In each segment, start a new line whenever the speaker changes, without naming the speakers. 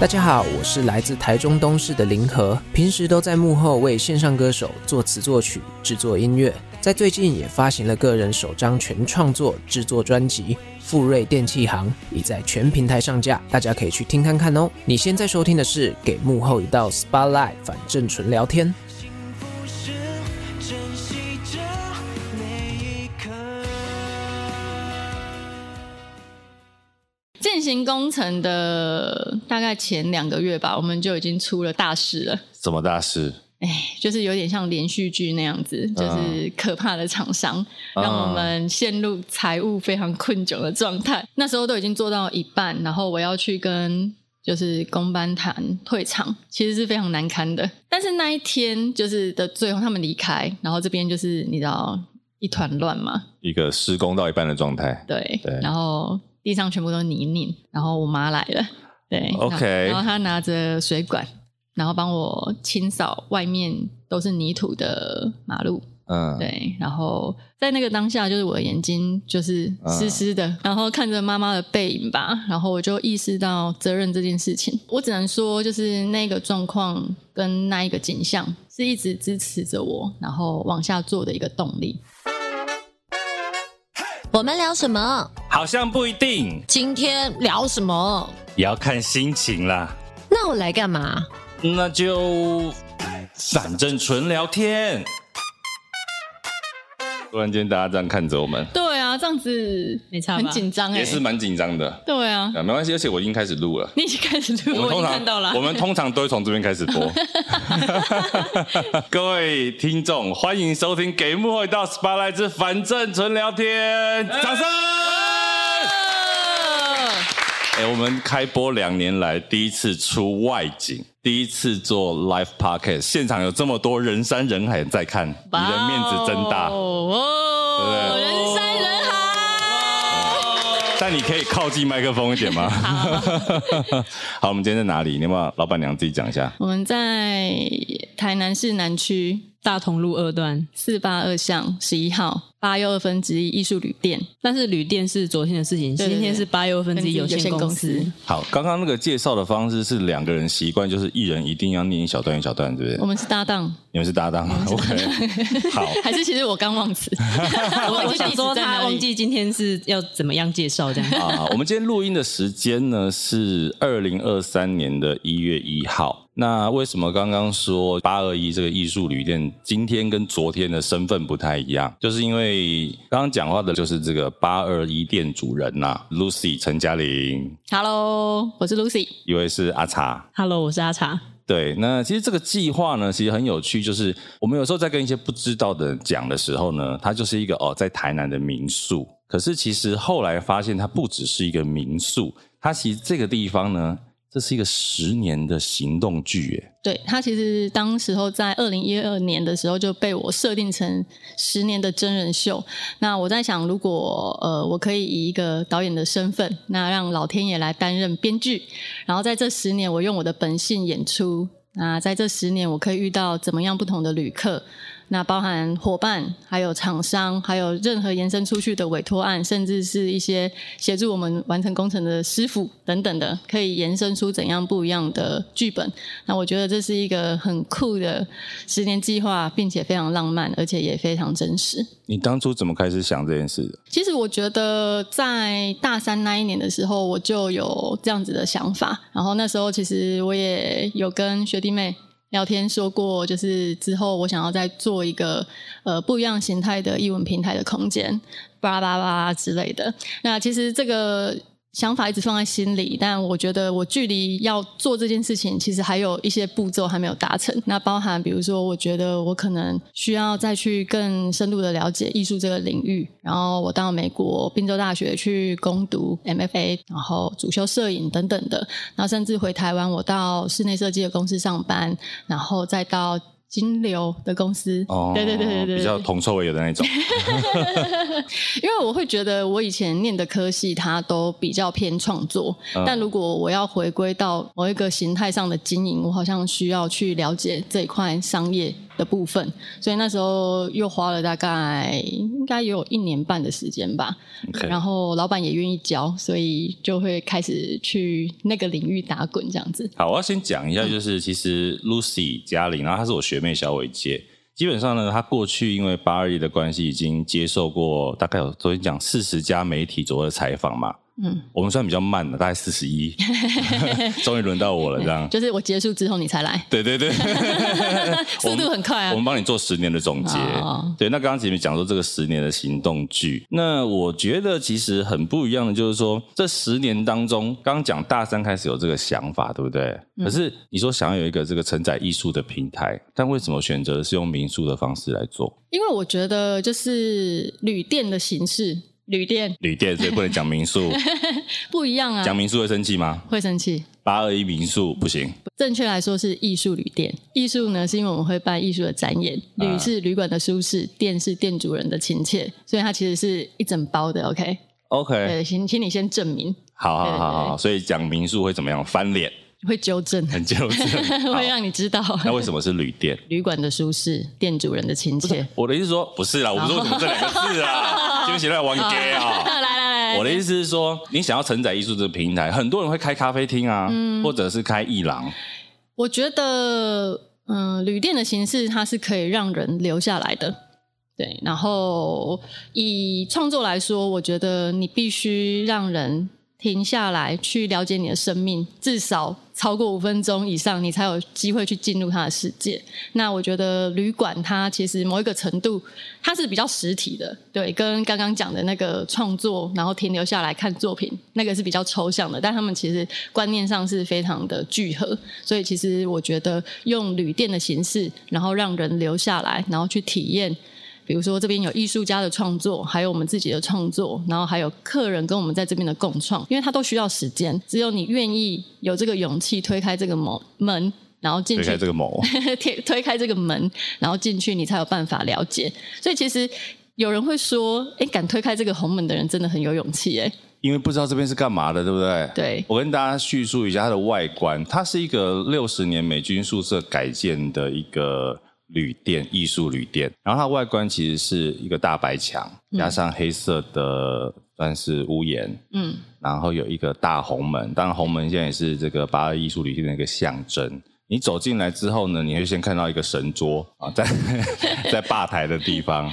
大家好，我是来自台中东市的林和，平时都在幕后为线上歌手作词作曲、制作音乐，在最近也发行了个人首张全创作制作专辑《富瑞电器行》，已在全平台上架，大家可以去听看看哦。你现在收听的是《给幕后一道 Spotlight》，反正纯聊天。
行工程的大概前两个月吧，我们就已经出了大事了。
什么大事？
哎，就是有点像连续剧那样子，就是可怕的厂商、嗯、让我们陷入财务非常困窘的状态。那时候都已经做到一半，然后我要去跟就是工班谈退场，其实是非常难堪的。但是那一天就是的最后他们离开，然后这边就是你知道一团乱嘛，
一个施工到一半的状态。
对对，然后。地上全部都泥泞，然后我妈来了，对
，OK，
然后她拿着水管，然后帮我清扫外面都是泥土的马路，嗯，对，然后在那个当下，就是我的眼睛就是湿湿的，嗯、然后看着妈妈的背影吧，然后我就意识到责任这件事情，我只能说，就是那个状况跟那一个景象是一直支持着我，然后往下做的一个动力。
我们聊什么？
好像不一定。
今天聊什么？
也要看心情啦。
那我来干嘛？
那就反正纯聊天。
突然间，大家这样看着我们。
对啊，这样子没差，很紧张哎，
也是蛮紧张的。
对啊，
没关系，而且我已经开始录了。
你已经开始录了，我已经看到了。
我们通常都会从这边开始播。各位听众，欢迎收听《给幕后一道 Spotlight 之反正纯聊天》，掌声！哎，我们开播两年来第一次出外景，第一次做 Live Podcast，现场有这么多人山人海在看，你的面子真大。哦，人山人海但你可以靠近麦克风一点吗？好，好，我们今天在哪里？你要不要老板娘自己讲一下？
我们在台南市南区大同路二段四八二巷十一号。八又二分之一艺术旅店，但是旅店是昨天的事情，对对对，今天是八又二分之一有限公司。
好，刚刚那个介绍的方式是两个人习惯，就是一人一定要念一小段一小段，对不对？
我们是搭档，
你们是搭档，OK。好，
还是其实我刚忘词，
我想说他忘记今天是要怎么样介绍这样。
啊，我们今天录音的时间呢是二零二三年的一月一号。那为什么刚刚说八二一这个艺术旅店今天跟昨天的身份不太一样？就是因为刚刚讲话的就是这个八二一店主人呐、啊，Lucy 陈嘉玲。
Hello，我是 Lucy。
一位是阿茶。
Hello，我是阿茶。
对，那其实这个计划呢，其实很有趣，就是我们有时候在跟一些不知道的人讲的时候呢，它就是一个哦，在台南的民宿。可是其实后来发现，它不只是一个民宿，它其实这个地方呢。这是一个十年的行动剧，耶。
对，他其实当时候在二零一二年的时候就被我设定成十年的真人秀。那我在想，如果呃我可以以一个导演的身份，那让老天爷来担任编剧，然后在这十年我用我的本性演出。那在这十年我可以遇到怎么样不同的旅客？那包含伙伴，还有厂商，还有任何延伸出去的委托案，甚至是一些协助我们完成工程的师傅等等的，可以延伸出怎样不一样的剧本。那我觉得这是一个很酷的十年计划，并且非常浪漫，而且也非常真实。
你当初怎么开始想这件事的？
其实我觉得在大三那一年的时候，我就有这样子的想法。然后那时候其实我也有跟学弟妹。聊天说过，就是之后我想要再做一个呃不一样形态的译文平台的空间，巴拉巴拉之类的。那其实这个。想法一直放在心里，但我觉得我距离要做这件事情，其实还有一些步骤还没有达成。那包含比如说，我觉得我可能需要再去更深入的了解艺术这个领域。然后我到美国宾州大学去攻读 MFA，然后主修摄影等等的。然后甚至回台湾，我到室内设计的公司上班，然后再到。金流的公司，
哦，对对对对对，比较铜臭味的那种。
因为我会觉得我以前念的科系，它都比较偏创作，嗯，但如果我要回归到某一个形态上的经营，我好像需要去了解这一块商业的部分，所以那时候又花了大概应该也有一年半的时间吧。然后老板也愿意教，所以就会开始去那个领域打滚这样子。
好，我要先讲一下，就是其实 Lucy 嘉玲，然后她是我学妹小伟姐。基本上呢，她过去因为八二一的关系，已经接受过大概有昨天讲四十家媒体左右的采访嘛。嗯，我们算比较慢的，大概四十一，终于轮到我了，这样。
就是我结束之后你才来。
对对对，
速度很快啊。
我们帮你做十年的总结。哦、对，那刚刚前面讲说这个十年的行动剧，那我觉得其实很不一样的，就是说这十年当中，刚刚讲大三开始有这个想法，对不对？嗯、可是你说想要有一个这个承载艺术的平台，但为什么选择是用民宿的方式来做？
因为我觉得就是旅店的形式。旅店，
旅店，所以不能讲民宿，
不一样啊。
讲民宿会生气吗？
会生气。
八二一民宿不行。
正确来说是艺术旅店。艺术呢，是因为我们会办艺术的展演。旅是旅馆的舒适，店是店主人的亲切，所以它其实是一整包的。OK，OK，、okay? 对，请请你先证明。
好好好好，所以讲民宿会怎么样？翻脸。
会纠正，
很纠正，
会让你知道。
那为什么是旅店？
旅馆的舒适，店主人的亲切。
我的意思是说，不是啦，我不是说什么这两个字啊，对不起，来玩 gay 啊。来来来，我的意思是说，你想要承载艺术这个平台，很多人会开咖啡厅啊，嗯、或者是开艺廊。
我觉得，嗯、呃，旅店的形式它是可以让人留下来的。对，然后以创作来说，我觉得你必须让人。停下来，去了解你的生命，至少超过五分钟以上，你才有机会去进入他的世界。那我觉得旅馆它其实某一个程度，它是比较实体的，对，跟刚刚讲的那个创作，然后停留下来看作品，那个是比较抽象的，但他们其实观念上是非常的聚合。所以其实我觉得用旅店的形式，然后让人留下来，然后去体验。比如说这边有艺术家的创作，还有我们自己的创作，然后还有客人跟我们在这边的共创，因为它都需要时间。只有你愿意有这个勇气推开这个门门，然后进去。推开这个门。推 推开这个门，然后进去，你才有办法了解。所以其实有人会说：“哎，敢推开这个红门的人真的很有勇气。”哎，
因为不知道这边是干嘛的，对不对？
对。
我跟大家叙述一下它的外观，它是一个六十年美军宿舍改建的一个。旅店，艺术旅店，然后它外观其实是一个大白墙，加上黑色的算是屋檐，嗯，然后有一个大红门，当然红门现在也是这个八二艺术旅店的一个象征。你走进来之后呢，你会先看到一个神桌啊，在 在吧台的地方。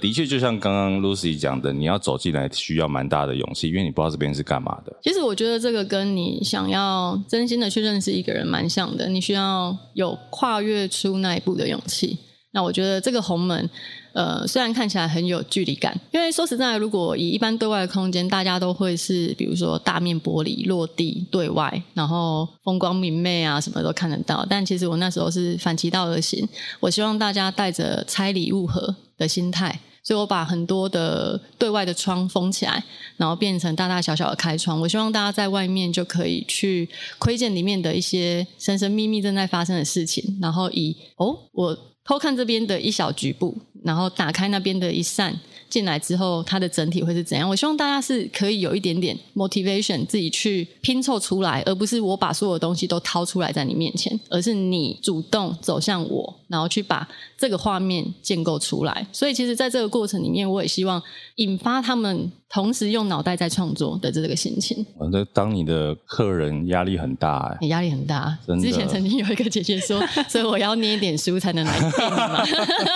的确，就像刚刚 Lucy 讲的，你要走进来需要蛮大的勇气，因为你不知道这边是干嘛的。
其实我觉得这个跟你想要真心的去认识一个人蛮像的，你需要有跨越出那一步的勇气。那我觉得这个红门，呃，虽然看起来很有距离感，因为说实在，如果以一般对外的空间，大家都会是比如说大面玻璃落地对外，然后风光明媚啊，什么都看得到。但其实我那时候是反其道而行，我希望大家带着拆礼物盒的心态，所以我把很多的对外的窗封起来，然后变成大大小小的开窗。我希望大家在外面就可以去窥见里面的一些神神秘秘正在发生的事情，然后以哦我。偷看这边的一小局部，然后打开那边的一扇。进来之后，它的整体会是怎样？我希望大家是可以有一点点 motivation，自己去拼凑出来，而不是我把所有东西都掏出来在你面前，而是你主动走向我，然后去把这个画面建构出来。所以，其实，在这个过程里面，我也希望引发他们同时用脑袋在创作的这个心情。
我觉得当你的客人压力很大，哎，
压力很大。之前曾经有一个姐姐说，所以我要念一点书才能来店嘛，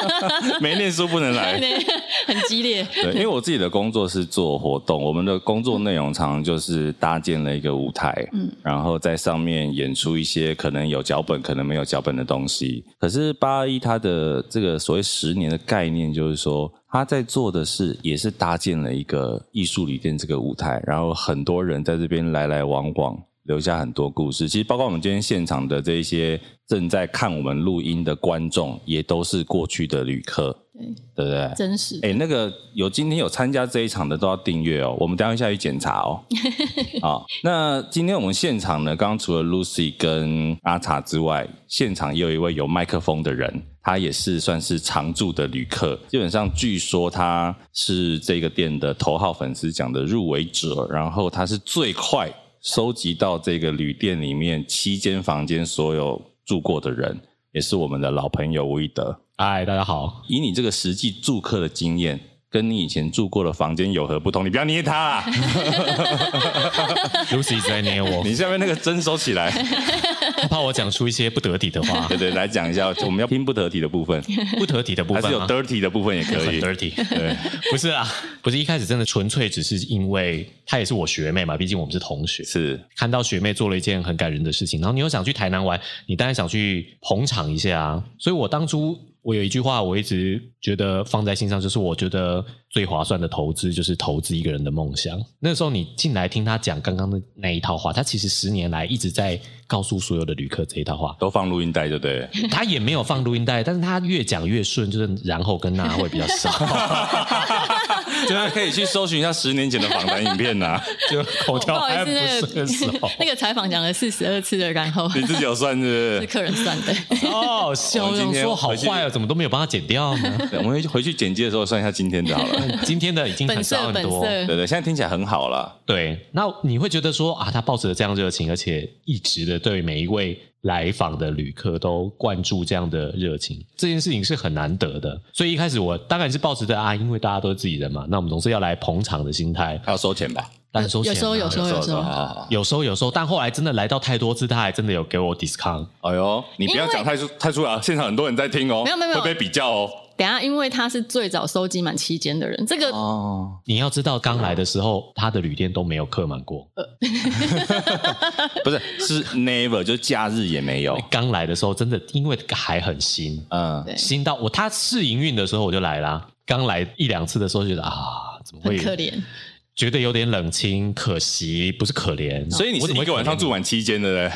没念书不能来，
很激烈。
对，因为我自己的工作是做活动，我们的工作内容常常就是搭建了一个舞台，嗯，然后在上面演出一些可能有脚本、可能没有脚本的东西。可是八二一它的这个所谓十年的概念，就是说他在做的是也是搭建了一个艺术旅店这个舞台，然后很多人在这边来来往往，留下很多故事。其实包括我们今天现场的这一些正在看我们录音的观众，也都是过去的旅客。对不对？
真实。
哎，那个有今天有参加这一场的都要订阅哦。我们等一下去检查哦。好，那今天我们现场呢，刚刚除了 Lucy 跟阿茶之外，现场也有一位有麦克风的人，他也是算是常驻的旅客。基本上据说他是这个店的头号粉丝奖的入围者，然后他是最快收集到这个旅店里面七间房间所有住过的人。也是我们的老朋友吴一德。
嗨，大家好。
以你这个实际住客的经验，跟你以前住过的房间有何不同？你不要捏他啊！
Lucy 在捏我，
你下面那个针收起来。
他怕我讲出一些不得体的话。
对对，来讲一下，我们要拼不得体的部分，
不得体的部分，
还是有 dirty 的部分也可以。
dirty，对，不是啊，不是一开始真的纯粹只是因为她也是我学妹嘛，毕竟我们是同学。
是
看到学妹做了一件很感人的事情，然后你又想去台南玩，你当然想去捧场一下啊。所以我当初。我有一句话，我一直觉得放在心上，就是我觉得最划算的投资就是投资一个人的梦想。那时候你进来听他讲刚刚的那一套话，他其实十年来一直在告诉所有的旅客这一套话，
都放录音带就对了。
他也没有放录音带，但是他越讲越顺，就是然后跟那会比较少。
大家可以去搜寻一下十年前的访谈影片呐、啊，
就口条还不是的时候，
那个采访讲了四十二次的然后，
你自己有算是不是？
是客人算的。
哦，笑容说好坏啊，怎么都没有帮他剪掉呢？
我们回去剪接的时候算一下今天的好了。
今天的已经很少很多，
对
对，现在听起来很好了。
对，那你会觉得说啊，他抱持了这样热情，而且一直的对每一位。来访的旅客都灌注这样的热情，这件事情是很难得的。所以一开始我当然是抱持着啊，因为大家都是自己人嘛，那我们总是要来捧场的心态。
还要收钱吧？
当然收钱，
有收有收有收，
有收有收。但后来真的来到太多次，他还真的有给我 discount。
哎呦，你不要讲太出太出来，现场很多人在听哦，
没有没有，
会被比较哦。
等下，因为他是最早收集满七间的人，这个
哦，
你要知道，刚来的时候他的旅店都没有客满过，
不是是 never 就假日也没有。
刚来的时候真的因为还很新，
嗯，
新到我他试营运的时候我就来啦。刚来一两次的时候就觉得啊，怎么会
很可怜。
觉得有点冷清，可惜不是可怜，
所以你是一个晚上住满七间的嘞，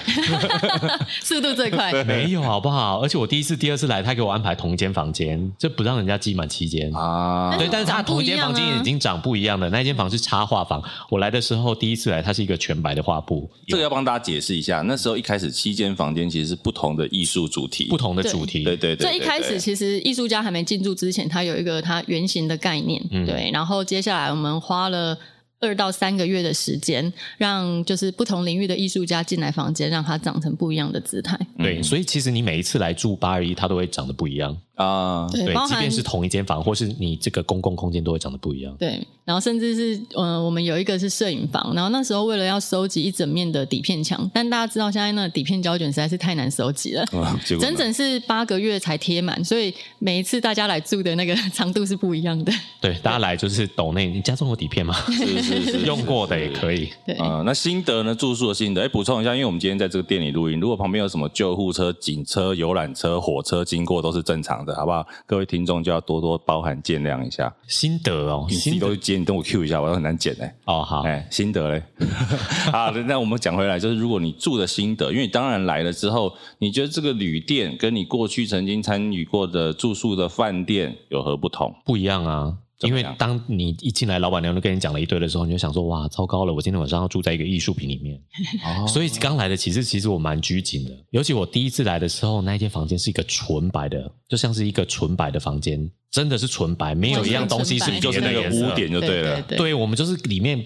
速度最快。
没有好不好？而且我第一次、第二次来，他给我安排同一间房间，就不让人家挤满七间
啊。
对，但是他同一间房间已经长不一样了。那间房是插画房，我来的时候第一次来，它是一个全白的画布。
这个要帮大家解释一下，那时候一开始七间房间其实是不同的艺术主题，
不同的主题。
对对对。
所以一开始其实艺术家还没进驻之前，他有一个他原型的概念，对。然后接下来我们花了。二到三个月的时间，让就是不同领域的艺术家进来房间，让它长成不一样的姿态。
对，所以其实你每一次来住八二一，它都会长得不一样。啊，对，即便是同一间房，或是你这个公共空间，都会长得不一样。
对，然后甚至是，嗯、呃，我们有一个是摄影房，然后那时候为了要收集一整面的底片墙，但大家知道现在那个底片胶卷实在是太难收集了，嗯、整整是八个月才贴满，所以每一次大家来住的那个长度是不一样的。
对，大家来就是抖内，你家中有底片吗？
是是是，
用过的也可以。
对
啊、呃，那心得呢？住宿的心得，哎，补充一下，因为我们今天在这个店里录音，如果旁边有什么救护车、警车、游览车、火车经过，都是正常的，好不好？各位。听众就要多多包涵见谅一下。
心得哦，
你自己都剪，你等我 Q 一下，我都很难剪哎。
哦，好，
哎，心得嘞。好，那我们讲回来，就是如果你住的心得，因为你当然来了之后，你觉得这个旅店跟你过去曾经参与过的住宿的饭店有何不同？
不一样啊。因为当你一进来，老板娘都跟你讲了一堆的时候，你就想说：哇，糟糕了！我今天晚上要住在一个艺术品里面。哦，所以刚来的其实其实我蛮拘谨的，尤其我第一次来的时候，那一间房间是一个纯白的，就像是一个纯白的房间。真的是纯白，没有一样东西是就是那个污点就对了。对，对，对，对，我们就是里面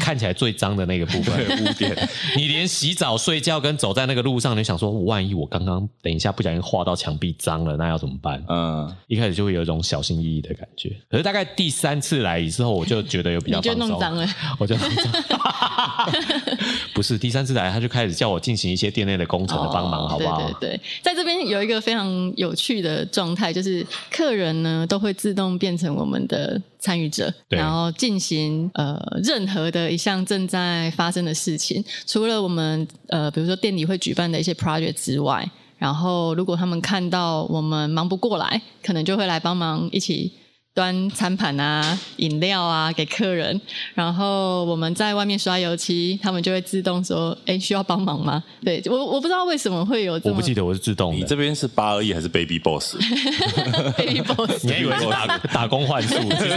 看起来最脏的那个部分 污点。你连洗澡、睡觉跟走在那个路上，你想说，万一我刚刚等一下不小心画到墙壁脏了，那要怎么办？嗯，一开始就会有一种小心翼翼的感觉。可是大概第三次来之后，我就觉得有比较放松。就弄脏了，我就弄脏。不是第三次来，他就开始叫我进行一些店内的工程的帮忙，好不好？
对对对，在这边有一个非常有趣的状态，就是客人呢。都会自动变成我们的参与者，然后进行呃任何的一项正在发生的事情。除了我们呃比如说店里会举办的一些 project 之外，然后如果他们看到我们忙不过来，可能就会来帮忙一起。端餐盘啊，饮料啊给客人，然后我们在外面刷油漆，他们就会自动说：“哎，需要帮忙吗？”对，我我不知道为什么会有这么，
我不记得我是自动的。
你这边是八二一还是 Baby Boss？Baby
Boss，
你还以为是打 打工换宿？其实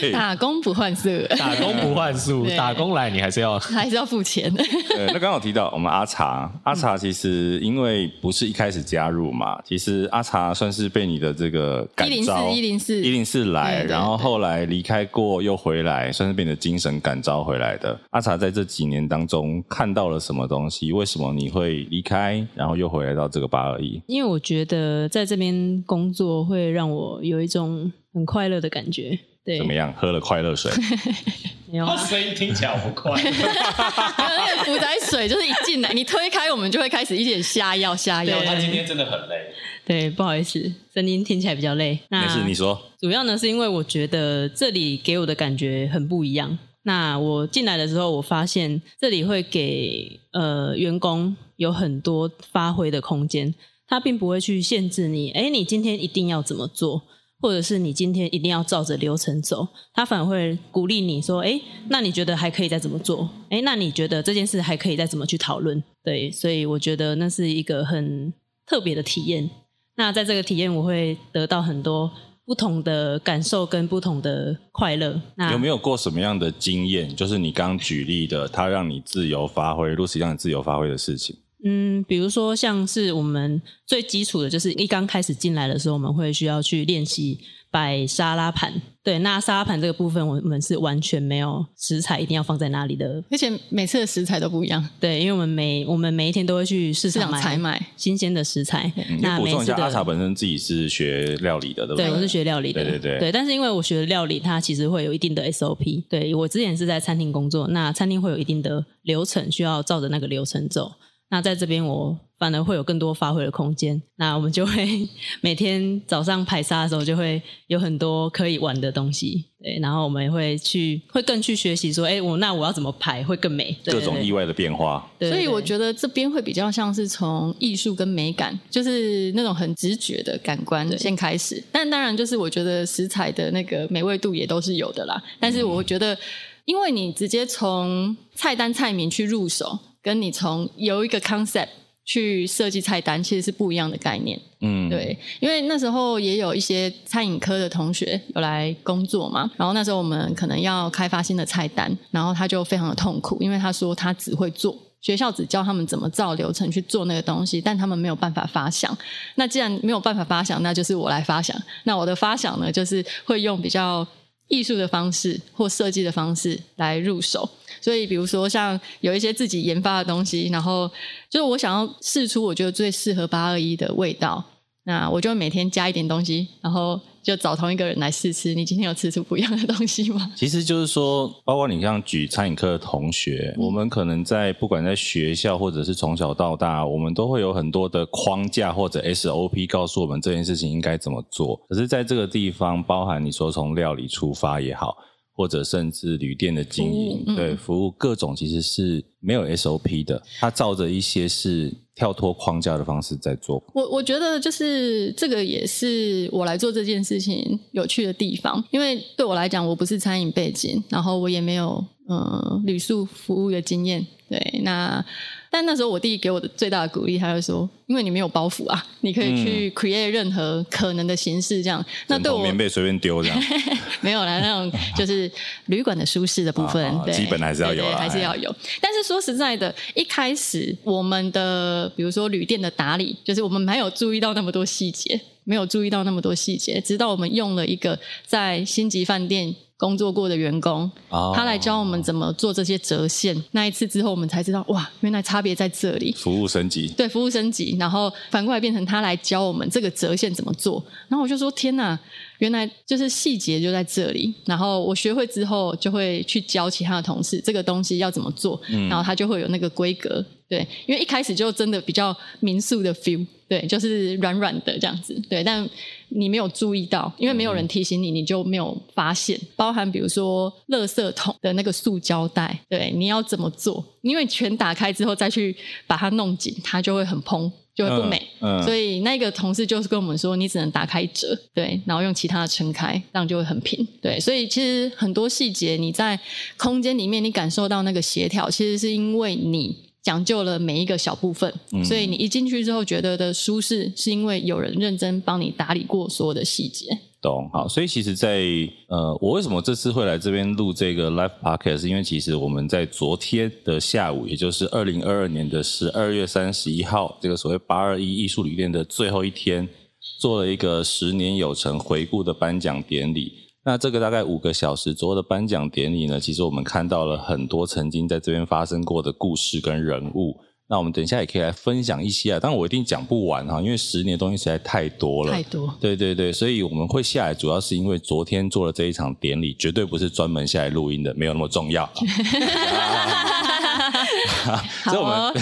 没有，
打工不换宿，
打工不换宿，打工来你还是要
还是要付钱。
对，那刚好提到我们阿茶，阿茶其实因为不是一开始加入嘛，其实阿茶算是被你的这个感召。
一零四一零。零四
一零四
来，
然后后来离开过又回来，算是变得精神感召回来的。阿茶在这几年当中看到了什么东西？为什么你会离开，然后又回来到这个八二一？
因为我觉得在这边工作会让我有一种很快乐的感觉。对，
怎么样？喝了快乐水？
没有啊，
声音听起来不快。
那个福仔水就是一进来，你推开我们就会开始一点下药下药。
他今天真的很累。
对，不好意思，声音听起来比较累。那
没事，你说。
主要呢是因为我觉得这里给我的感觉很不一样。那我进来的时候，我发现这里会给呃员工有很多发挥的空间，他并不会去限制你。哎，你今天一定要怎么做？或者是你今天一定要照着流程走，他反而会鼓励你说：“哎，那你觉得还可以再怎么做？哎，那你觉得这件事还可以再怎么去讨论？”对，所以我觉得那是一个很特别的体验。那在这个体验，我会得到很多不同的感受跟不同的快乐。那
有没有过什么样的经验？就是你刚举例的，他让你自由发挥，Lucy 让你自由发挥的事情。
嗯，比如说像是我们最基础的就是一刚开始进来的时候，我们会需要去练习摆沙拉盘。对，那沙拉盘这个部分，我们是完全没有食材一定要放在哪里的，
而且每次的食材都不一样。
对，因为我们每我们每一天都会去市场买
采买新
鲜的食材。
嗯、那补充一下，阿茶本身自己是学料理的，对不对？
对，我是学料理的。
对对对。
对，但是因为我学的料理，它其实会有一定的 SOP。对，我之前是在餐厅工作，那餐厅会有一定的流程，需要照着那个流程走。那在这边我反而会有更多发挥的空间。那我们就会 每天早上排沙的时候，就会有很多可以玩的东西。对，然后我们也会去，会更去学习说，哎，我那我要怎么排会更美？
各种意外的变化。
对，所以我觉得这边会比较像是从艺术跟美感，就是那种很直觉的感官先开始。但当然，就是我觉得食材的那个美味度也都是有的啦。但是我觉得，因为你直接从菜单菜名去入手。跟你从由一个 concept 去设计菜单，其实是不一样的概念。嗯，对，因为那时候也有一些餐饮科的同学有来工作嘛，然后那时候我们可能要开发新的菜单，然后他就非常的痛苦，因为他说他只会做，学校只教他们怎么照流程去做那个东西，但他们没有办法发想。那既然没有办法发想，那就是我来发想。那我的发想呢，就是会用比较艺术的方式或设计的方式来入手。所以，比如说像有一些自己研发的东西，然后就是我想要试出我觉得最适合八二一的味道，那我就每天加一点东西，然后就找同一个人来试吃。你今天有吃出不一样的东西吗？
其实就是说，包括你像举餐饮课的同学，嗯、我们可能在不管在学校或者是从小到大，我们都会有很多的框架或者 SOP 告诉我们这件事情应该怎么做。可是在这个地方，包含你说从料理出发也好。或者甚至旅店的经营，嗯、对服务各种其实是没有 SOP 的，它照着一些是跳脱框架的方式在做。
我我觉得就是这个也是我来做这件事情有趣的地方，因为对我来讲，我不是餐饮背景，然后我也没有呃旅宿服务的经验，对那。但那时候我弟给我的最大的鼓励，他就说：“因为你没有包袱啊，你可以去 create 任何可能的形式，这样。嗯”那对我
棉被随便丢这样，
没有啦，那种就是旅馆的舒适的部分，啊 啊对，
基本还是要有啊，
还是要有。但是说实在的，一开始我们的比如说旅店的打理，就是我们没有注意到那么多细节，没有注意到那么多细节，直到我们用了一个在星级饭店。工作过的员工，他来教我们怎么做这些折线。那一次之后，我们才知道，哇，原来差别在这里。
服务升级，
对，服务升级，然后反过来变成他来教我们这个折线怎么做。然后我就说，天哪，原来就是细节就在这里。然后我学会之后，就会去教其他的同事这个东西要怎么做，然后他就会有那个规格。对，因为一开始就真的比较民宿的 feel，对，就是软软的这样子，对，但你没有注意到，因为没有人提醒你，你就没有发现。包含比如说，垃圾桶的那个塑胶袋，对，你要怎么做？因为全打开之后再去把它弄紧，它就会很蓬，就会不美。嗯，嗯，所以那个同事就是跟我们说，你只能打开折，对，然后用其他的撑开，这样就会很平。对，所以其实很多细节你在空间里面你感受到那个协调，其实是因为你。讲究了每一个小部分，嗯、所以你一进去之后觉得的舒适，是因为有人认真帮你打理过所有的细节。
懂，好，所以其实在，在呃，我为什么这次会来这边录这个 live podcast？因为其实我们在昨天的下午，也就是二零二二年的十二月三十一号，这个所谓八二一艺术旅店的最后一天，做了一个十年有成回顾的颁奖典礼。那这个大概五个小时左右的颁奖典礼呢，其实我们看到了很多曾经在这边发生过的故事跟人物。那我们等一下也可以来分享一些啊，但我一定讲不完哈，因为十年的东西实在太多了。
太多。对
对对，所以我们会下来，主要是因为昨天做了这一场典礼，绝对不是专门下来录音的，没有那么重要。所以我们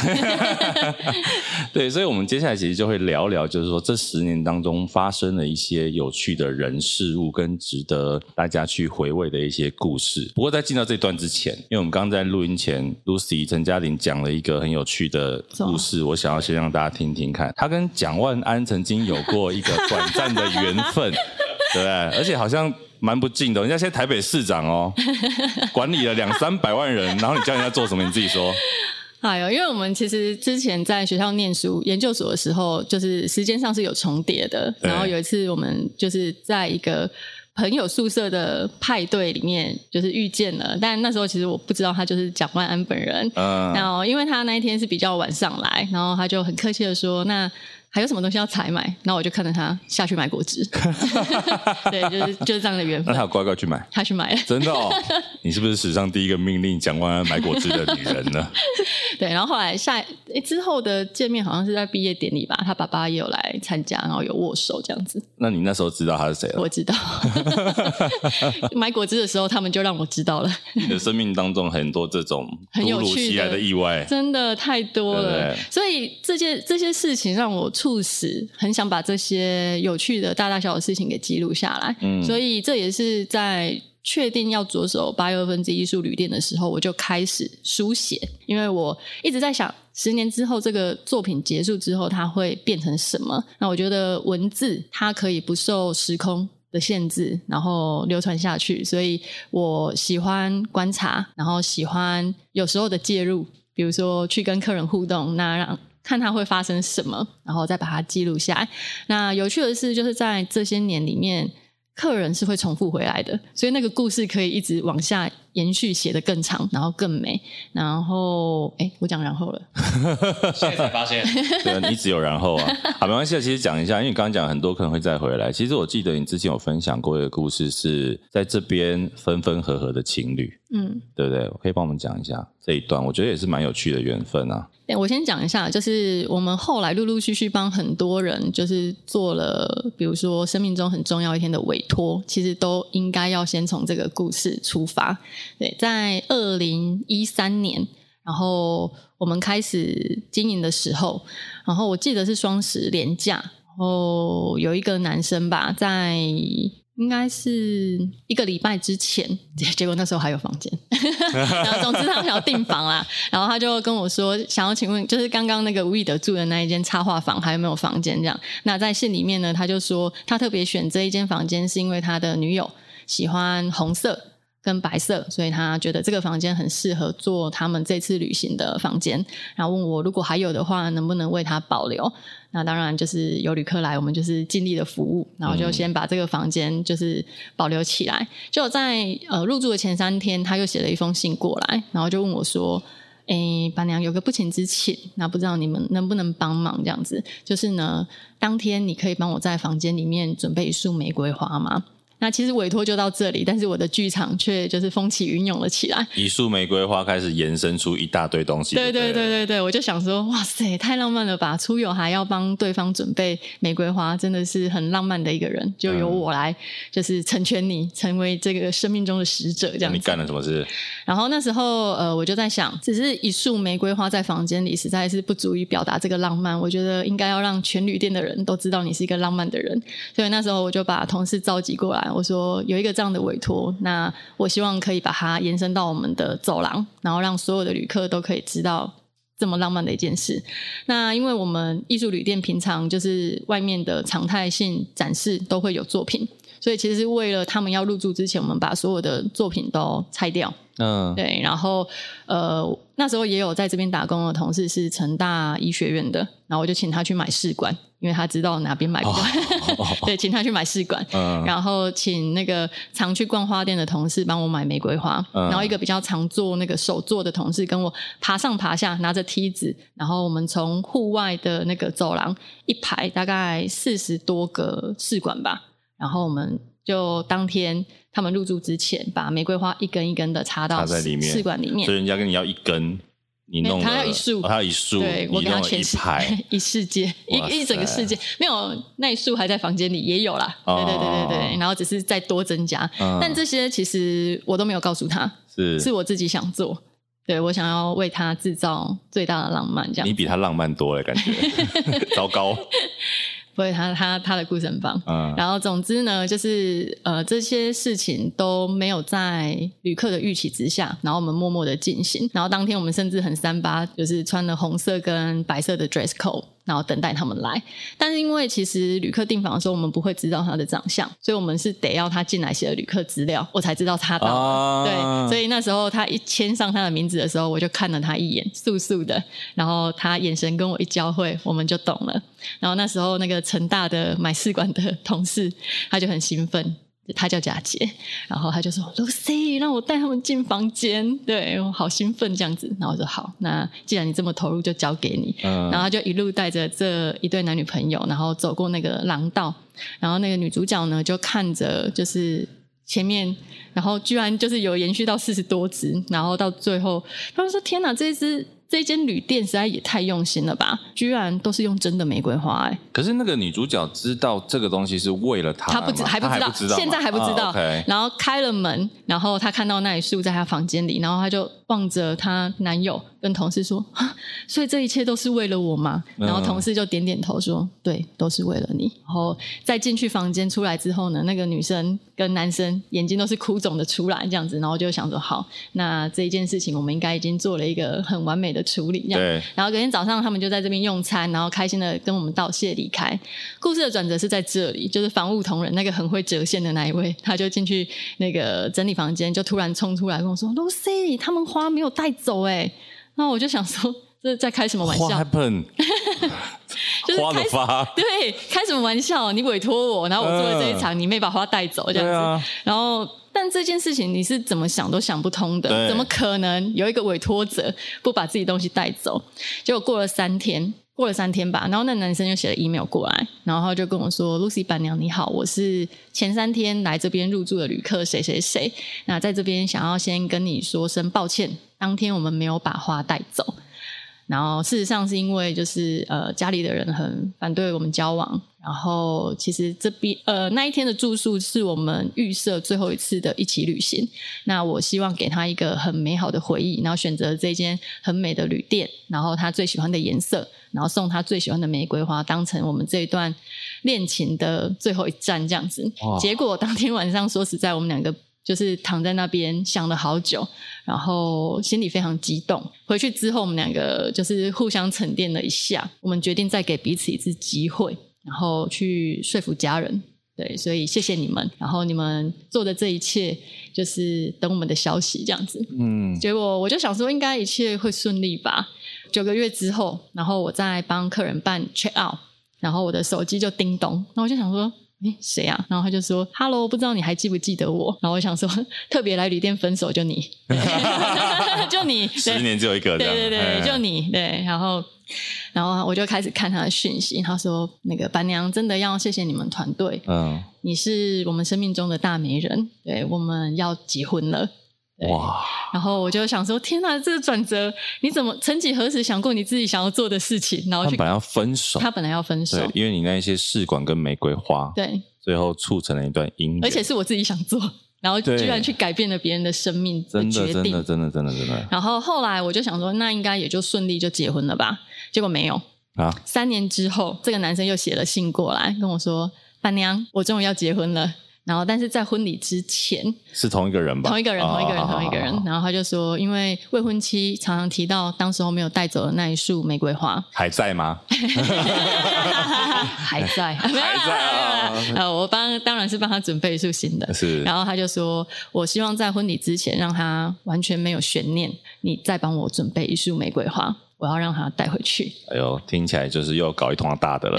对，所以我们接下来其实就会聊聊，就是说这十年当中发生了一些有趣的人事物，跟值得大家去回味的一些故事。不过在进到这段之前，因为我们刚刚在录音前，Lucy 陈嘉玲讲了一个很有趣的故事，我想要先让大家听听看。她跟蒋万安曾经有过一个短暂的缘分，对不对？而且好像。蛮不敬的，人家现在台北市长哦，管理了两三百万人，然后你叫人家做什么？你自己说。
哎呦，因为我们其实之前在学校念书研究所的时候，就是时间上是有重叠的。然后有一次我们就是在一个朋友宿舍的派对里面，就是遇见了。但那时候其实我不知道他就是蒋万安本人。嗯。然后因为他那一天是比较晚上来，然后他就很客气的说：“那。”还有什么东西要采买？然后我就看着他下去买果汁。对，就是就是这样的缘分。
那他有乖乖去买？
他去买了。
真的哦？你是不是史上第一个命令蒋万安买果汁的女人呢？
对，然后后来下诶之后的见面好像是在毕业典礼吧，他爸爸也有来参加，然后有握手这样子。
那你那时候知道他是谁了？
我知道。买果汁的时候，他们就让我知道了。
你的生命当中很多这种突如其来的意外，
真的太多了。对对，所以这些这些事情让我。促使很想把这些有趣的大大小小的事情给记录下来，嗯，所以这也是在确定要着手八又二分之一艺术旅店的时候，我就开始书写，因为我一直在想，十年之后这个作品结束之后，它会变成什么？那我觉得文字它可以不受时空的限制，然后流传下去，所以我喜欢观察，然后喜欢有时候的介入，比如说去跟客人互动，那让。看它会发生什么，然后再把它记录下来。那有趣的是，就是在这些年里面，客人是会重复回来的，所以那个故事可以一直往下延续，写得更长，然后更美。然后，哎，我讲然后了，
现在才
发现，你只有然后啊。好，没关系，其实讲一下，因为你刚刚讲很多客人会再回来。其实我记得你之前有分享过一个故事，是在这边分分合合的情侣，嗯，对不对？可以帮我们讲一下这一段，我觉得也是蛮有趣的缘分啊。
我先讲一下，就是我们后来陆陆续续帮很多人，就是做了，比如说生命中很重要一天的委托，其实都应该要先从这个故事出发。对，在二零一三年，然后我们开始经营的时候，然后我记得是双十连假，然后有一个男生吧，在。应该是一个礼拜之前，结果那时候还有房间，然后总之他想要订房啦，然后他就跟我说，想要请问，就是刚刚那个吴以德住的那一间插画房还有没有房间？这样，那在信里面呢，他就说他特别选这一间房间是因为他的女友喜欢红色跟白色，所以他觉得这个房间很适合做他们这次旅行的房间，然后问我如果还有的话，能不能为他保留？那当然就是有旅客来，我们就是尽力的服务，然后就先把这个房间就是保留起来。就在呃入住的前三天，他又写了一封信过来，然后就问我说：“诶，板娘有个不情之请，那不知道你们能不能帮忙？这样子，就是呢，当天你可以帮我在房间里面准备一束玫瑰花吗？”那其实委托就到这里，但是我的剧场却就是风起云涌了起来。
一束玫瑰花开始延伸出一大堆东西。
对对对对对，我就想说，哇塞，太浪漫了吧！出游还要帮对方准备玫瑰花，真的是很浪漫的一个人。就由我来，就是成全你，成为这个生命中的使者，这样子。
你干了什么事？
然后那时候，呃，我就在想，只是一束玫瑰花在房间里，实在是不足以表达这个浪漫。我觉得应该要让全旅店的人都知道你是一个浪漫的人。所以那时候我就把同事召集过来。我说有一个这样的委托，那我希望可以把它延伸到我们的走廊，然后让所有的旅客都可以知道这么浪漫的一件事。那因为我们艺术旅店平常就是外面的常态性展示都会有作品。所以其实是为了他们要入住之前，我们把所有的作品都拆掉。嗯，对，然后呃，那时候也有在这边打工的同事是成大医学院的，然后我就请他去买试管，因为他知道哪边买 对，请他去买试管，嗯，然后请那个常去逛花店的同事帮我买玫瑰花，嗯，然后一个比较常做那个手作的同事跟我爬上爬下，拿着梯子，然后我们从户外的那个走廊一排大概四十多个试管吧，然后我们。就当天他们入住之前，把玫瑰花一根一根的插到在里面试管里面，
所以人家跟你要一根，你弄
他要一束，
他要一束，
对我给他全
一排
一世界 一一整个世界，没有那一束还在房间里也有啦，对对对对对，然后只是再多增加，但这些其实我都没有告诉他，是。是我自己想做，对我想要为他制造最大的浪漫，这样
你比他浪漫多了，感觉。糟糕。
不会，他他他的故事很棒。嗯，然后总之呢，就是呃这些事情都没有在旅客的预期之下，然后我们默默的进行。然后当天我们甚至很三八，就是穿了红色跟白色的 dress code。然后等待他们来，但是因为其实旅客订房的时候，我们不会知道他的长相，所以我们是得要他进来写的旅客资料，我才知道他到对，所以那时候他一签上他的名字的时候，我就看了他一眼，素素的，然后他眼神跟我一交汇，我们就懂了。然后那时候那个成大的买试管的同事，他就很兴奋。他叫佳杰，然后他就说：“Lucy，让我带他们进房间。”对，我好兴奋这样子。然后我说：“好，那既然你这么投入，就交给你。嗯”然后他就一路带着这一对男女朋友，然后走过那个廊道，然后那个女主角呢就看着就是前面，然后居然就是有延续到四十多只，然后到最后，他们说：“天哪，这一支。”这间旅店实在也太用心了吧！居然都是用真的玫瑰花哎。
可是那个女主角知道这个东西是为了她，
她不知还不知道，知道现在还不知道。然后开了门，然后她看到那一束在她房间里，然后她就望着她男友跟同事说：“啊，所以这一切都是为了我吗？”然后同事就点点头说：“对，都是为了你。”然后再进去房间出来之后呢，那个女生跟男生眼睛都是哭肿的出来这样子，然后就想说：“好，那这一件事情我们应该已经做了一个很完美的。”处理这样，对，然后隔天早上他们就在这边用餐，然后开心的跟我们道谢离开。故事的转折是在这里，就是房务同仁那个很会折线的那一位，他就进去那个整理房间，就突然冲出来跟我说：“Lucy，他们花没有带走哎。”那我就想说，这是在开什么玩笑
？What happened?
就是
花的发，
对，开什么玩笑？你委托我，然后我做了这一场，嗯、你没把花带走这样子，啊、然后。但这件事情你是怎么想都想不通的，怎么可能有一个委托者不把自己东西带走？结果过了三天，过了三天吧，然后那男生就写了 email 过来，然后他就跟我说：“Lucy 伴娘你好，我是前三天来这边入住的旅客谁谁谁，那在这边想要先跟你说声抱歉，当天我们没有把花带走。”然后事实上是因为就是呃家里的人很反对我们交往，然后其实这边呃那一天的住宿是我们预设最后一次的一起旅行。那我希望给他一个很美好的回忆，然后选择这间很美的旅店，然后他最喜欢的颜色，然后送他最喜欢的玫瑰花，当成我们这一段恋情的最后一站这样子。结果当天晚上说实在，我们两个。就是躺在那边想了好久，然后心里非常激动。回去之后，我们两个就是互相沉淀了一下，我们决定再给彼此一次机会，然后去说服家人。对，所以谢谢你们，然后你们做的这一切，就是等我们的消息这样子。嗯，结果我就想说，应该一切会顺利吧。九个月之后，然后我在帮客人办 check out，然后我的手机就叮咚，那我就想说。诶，谁啊？然后他就说：“Hello，不知道你还记不记得我？”然后我想说，特别来旅店分手 就你，就你，
十年只有一个，
对对对，就你，对。然后，然后我就开始看他的讯息。他说：“那个板娘真的要谢谢你们团队，嗯，你是我们生命中的大媒人，对，我们要结婚了。”哇！然后我就想说，天哪，这个转折，你怎么曾几何时想过你自己想要做的事情？然后
他本来要分手，
他本来要分手，
对，因为你那一些试管跟玫瑰花，
对，
最后促成了一段姻缘，
而且是我自己想做，然后居然去改变了别人的生命的决定，
真的，真的，真的，真的，真的。
然后后来我就想说，那应该也就顺利就结婚了吧？结果没有啊！三年之后，这个男生又写了信过来跟我说：“伴娘，我终于要结婚了。”然后但是在婚礼之前
是同一个人吧？
同一个人，同一个人，同一个人。然后他就说，因为未婚妻常常提到当时候没有带走的那一束玫瑰花，
还在吗？
还在，还在啊！呃，我帮当然是帮他准备一束新的。
是。
然后他就说，我希望在婚礼之前让他完全没有悬念，你再帮我准备一束玫瑰花，我要让他带回去。
哎呦，听起来就是又搞一通大的了。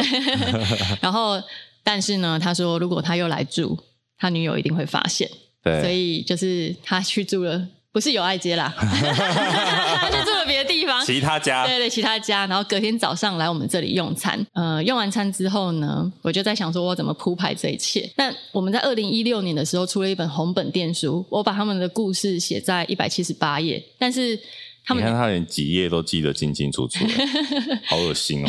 然后，但是呢，他说如果他又来住。他女友一定会发现，
对，
所以就是他去住了，不是友爱街啦，他去住了别的地方，
其他家，
对对，其他家。然后隔天早上来我们这里用餐，呃，用完餐之后呢，我就在想说，我怎么铺排这一切？那我们在二零一六年的时候出了一本红本店书，我把他们的故事写在一百七十八页，但是。他们
你看他连几页都记得清清楚楚，好恶心哦！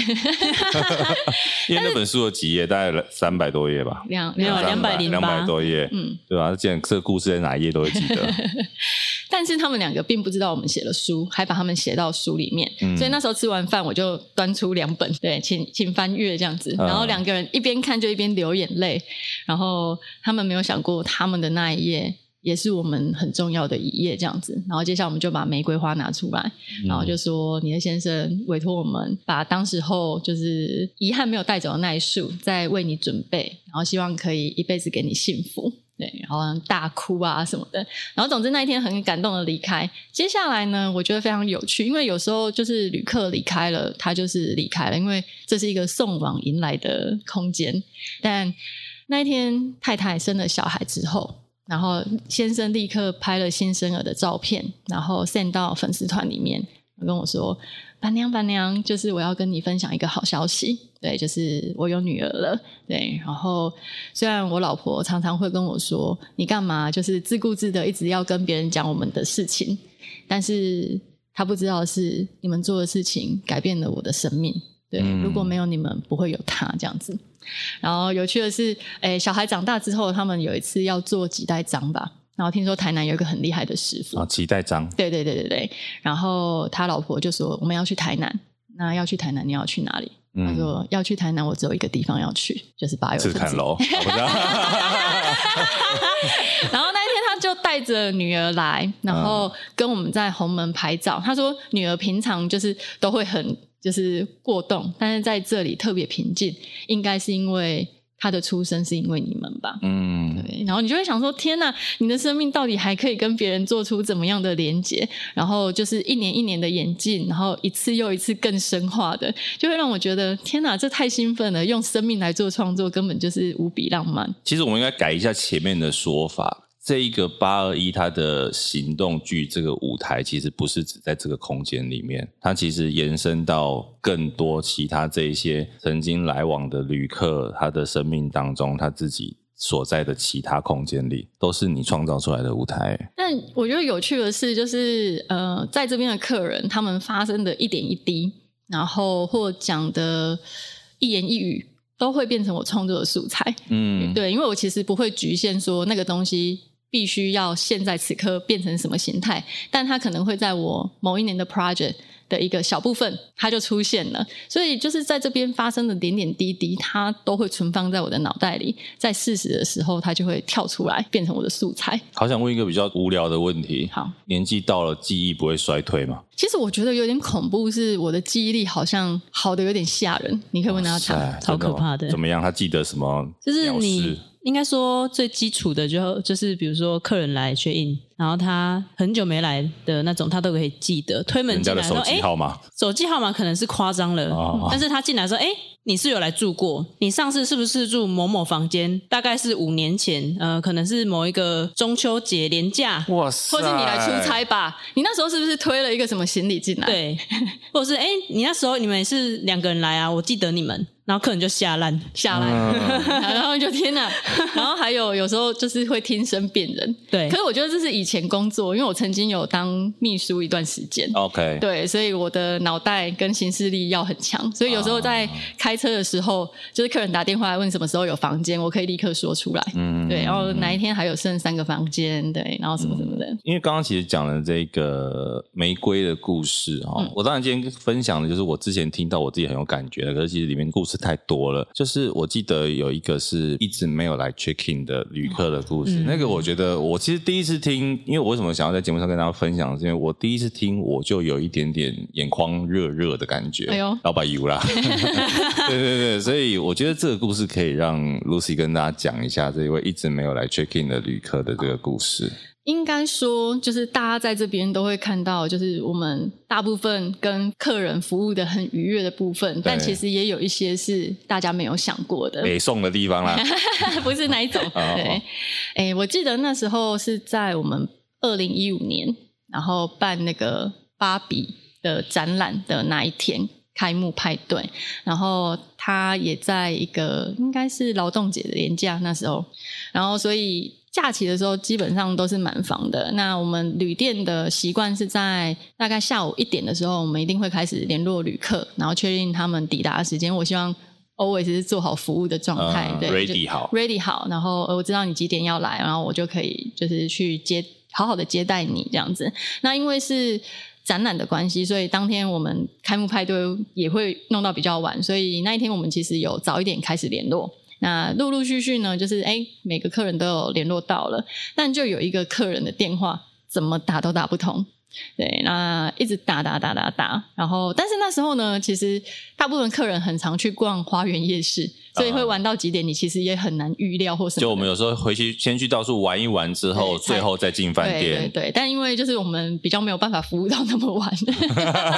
因为那本书有几页大概三百多页吧，
两
没有两百零
两百多页，嗯，对吧？既然这个故事在哪一页都会记得。
但是他们两个并不知道我们写了书，还把他们写到书里面，嗯、所以那时候吃完饭我就端出两本，对，请请翻阅这样子，然后两个人一边看就一边流眼泪，然后他们没有想过他们的那一页。也是我们很重要的一页，这样子。然后接下来我们就把玫瑰花拿出来，然后就说你的先生委托我们把当时候就是遗憾没有带走的那一束，再为你准备，然后希望可以一辈子给你幸福。对，然后大哭啊什么的。然后总之那一天很感动的离开。接下来呢，我觉得非常有趣，因为有时候就是旅客离开了，他就是离开了，因为这是一个送往迎来的空间。但那一天太太生了小孩之后。然后先生立刻拍了新生儿的照片，然后 send 到粉丝团里面，跟我说：“板娘，板娘，就是我要跟你分享一个好消息，对，就是我有女儿了，对。然后虽然我老婆常常会跟我说，你干嘛就是自顾自的一直要跟别人讲我们的事情，但是她不知道是你们做的事情改变了我的生命，对，嗯、如果没有你们，不会有她这样子。”然后有趣的是，诶，小孩长大之后，他们有一次要做几代章吧。然后听说台南有一个很厉害的师傅，
啊，几代章。
对对对对对。然后他老婆就说：“我们要去台南，那要去台南，你要去哪里？”嗯、他说：“要去台南，我只有一个地方要去，就是八友。”赤崁楼。然后那一天他就带着女儿来，然后跟我们在红门拍照。他说：“女儿平常就是都会很。”就是过动，但是在这里特别平静，应该是因为他的出生是因为你们吧？嗯，对。然后你就会想说：天呐，你的生命到底还可以跟别人做出怎么样的连接？然后就是一年一年的演进，然后一次又一次更深化的，就会让我觉得：天呐，这太兴奋了！用生命来做创作，根本就是无比浪漫。
其实我们应该改一下前面的说法。这一个八二一，它的行动剧这个舞台，其实不是只在这个空间里面，它其实延伸到更多其他这一些曾经来往的旅客，他的生命当中，他自己所在的其他空间里，都是你创造出来的舞台。
但我觉得有趣的是，就是呃，在这边的客人，他们发生的一点一滴，然后或讲的一言一语，都会变成我创作的素材。嗯，对，因为我其实不会局限说那个东西。必须要现在此刻变成什么形态，但它可能会在我某一年的 project 的一个小部分，它就出现了。所以就是在这边发生的点点滴滴，它都会存放在我的脑袋里，在适时的时候，它就会跳出来，变成我的素材。
好想问一个比较无聊的问题：
好，
年纪到了，记忆不会衰退吗？
其实我觉得有点恐怖，是我的记忆力好像好的有点吓人。你可以问他查，
超可怕的。
怎么样？他记得什么？
就是你。应该说最基础的就就是比如说客人来 check in，然后他很久没来的那种，他都可以记得。推门进来说，哎，手机号码可能是夸张了，哦、但是他进来说，哎，你是有来住过？你上次是不是住某某房间？大概是五年前，呃，可能是某一个中秋节连假，
哇塞，
或是你来出差吧？你那时候是不是推了一个什么行李进来？
对，或者是哎，你那时候你们也是两个人来啊？我记得你们。然后客人就吓烂，
下烂，然后就天哪！然后还有有时候就是会听声辨人，
对。
可是我觉得这是以前工作，因为我曾经有当秘书一段时间。
OK，
对，所以我的脑袋跟行事力要很强，所以有时候在开车的时候，就是客人打电话来问什么时候有房间，我可以立刻说出来。嗯，对，然后哪一天还有剩三个房间，对，然后什么什么的。嗯、
因为刚刚其实讲了这个玫瑰的故事哈，嗯、我当然今天分享的就是我之前听到我自己很有感觉的，可是其实里面故事太多了。就是我记得有一个是一直没有来 check in 的旅客的故事，嗯、那个我觉得我其实第一次听，因为我为什么想要在节目上跟大家分享，是因为我第一次听我就有一点点眼眶热热的感觉，哎呦，老板油啦，对对对，所以我觉得这个故事可以让 Lucy 跟大家讲一下这一位一直没有来 check in 的旅客的这个故事。
应该说，就是大家在这边都会看到，就是我们大部分跟客人服务的很愉悦的部分，但其实也有一些是大家没有想过的。
北宋的地方啦，
不是哪一种？对，哎、欸，我记得那时候是在我们二零一五年，然后办那个芭比的展览的那一天开幕派对，然后他也在一个应该是劳动节的年假那时候，然后所以。假期的时候基本上都是满房的。那我们旅店的习惯是在大概下午一点的时候，我们一定会开始联络旅客，然后确定他们抵达的时间。我希望 always 是做好服务的状态，
嗯、
对
，ready 好
，ready 好。然后我知道你几点要来，然后我就可以就是去接，好好的接待你这样子。那因为是展览的关系，所以当天我们开幕派对也会弄到比较晚，所以那一天我们其实有早一点开始联络。那陆陆续续呢，就是哎，每个客人都有联络到了，但就有一个客人的电话怎么打都打不通，对，那一直打打打打打，然后但是那时候呢，其实大部分客人很常去逛花园夜市。所以会玩到几点？你其实也很难预料，或什么
就我们有时候回去先去到处玩一玩之后，最后再进饭店。
对对对，但因为就是我们比较没有办法服务到那么晚。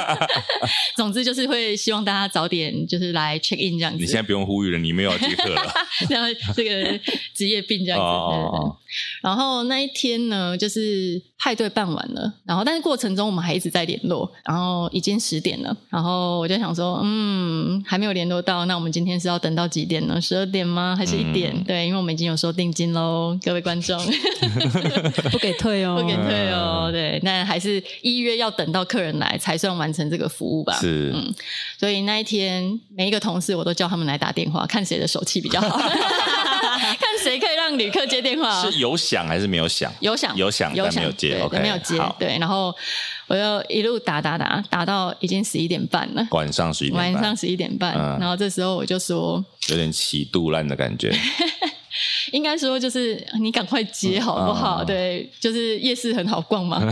总之就是会希望大家早点就是来 check in 这样子。
你现在不用呼吁了，你没有要接客了。
然后这个职业病这样子。哦。然后那一天呢，就是派对办完了，然后但是过程中我们还一直在联络，然后已经十点了，然后我就想说，嗯，还没有联络到，那我们今天是要等到几点呢？十二点吗？还是一点？嗯、对，因为我们已经有收定金喽，各位观众，
不给退哦，
不给退哦。对，那还是依约要等到客人来才算完成这个服务吧。
是，
嗯，所以那一天每一个同事我都叫他们来打电话，看谁的手气比较好。看谁可以让旅客接电话？
是有响还是没有响？
有响，
有响，有没有接。
对 OK，没有接。好对，然后我就一路打打打，打到已经十一点半了。
晚上十一点半。
晚上十一点半。嗯、然后这时候我就说，
有点起肚烂的感觉。
应该说就是你赶快接好不好？嗯、对，就是夜市很好逛嘛。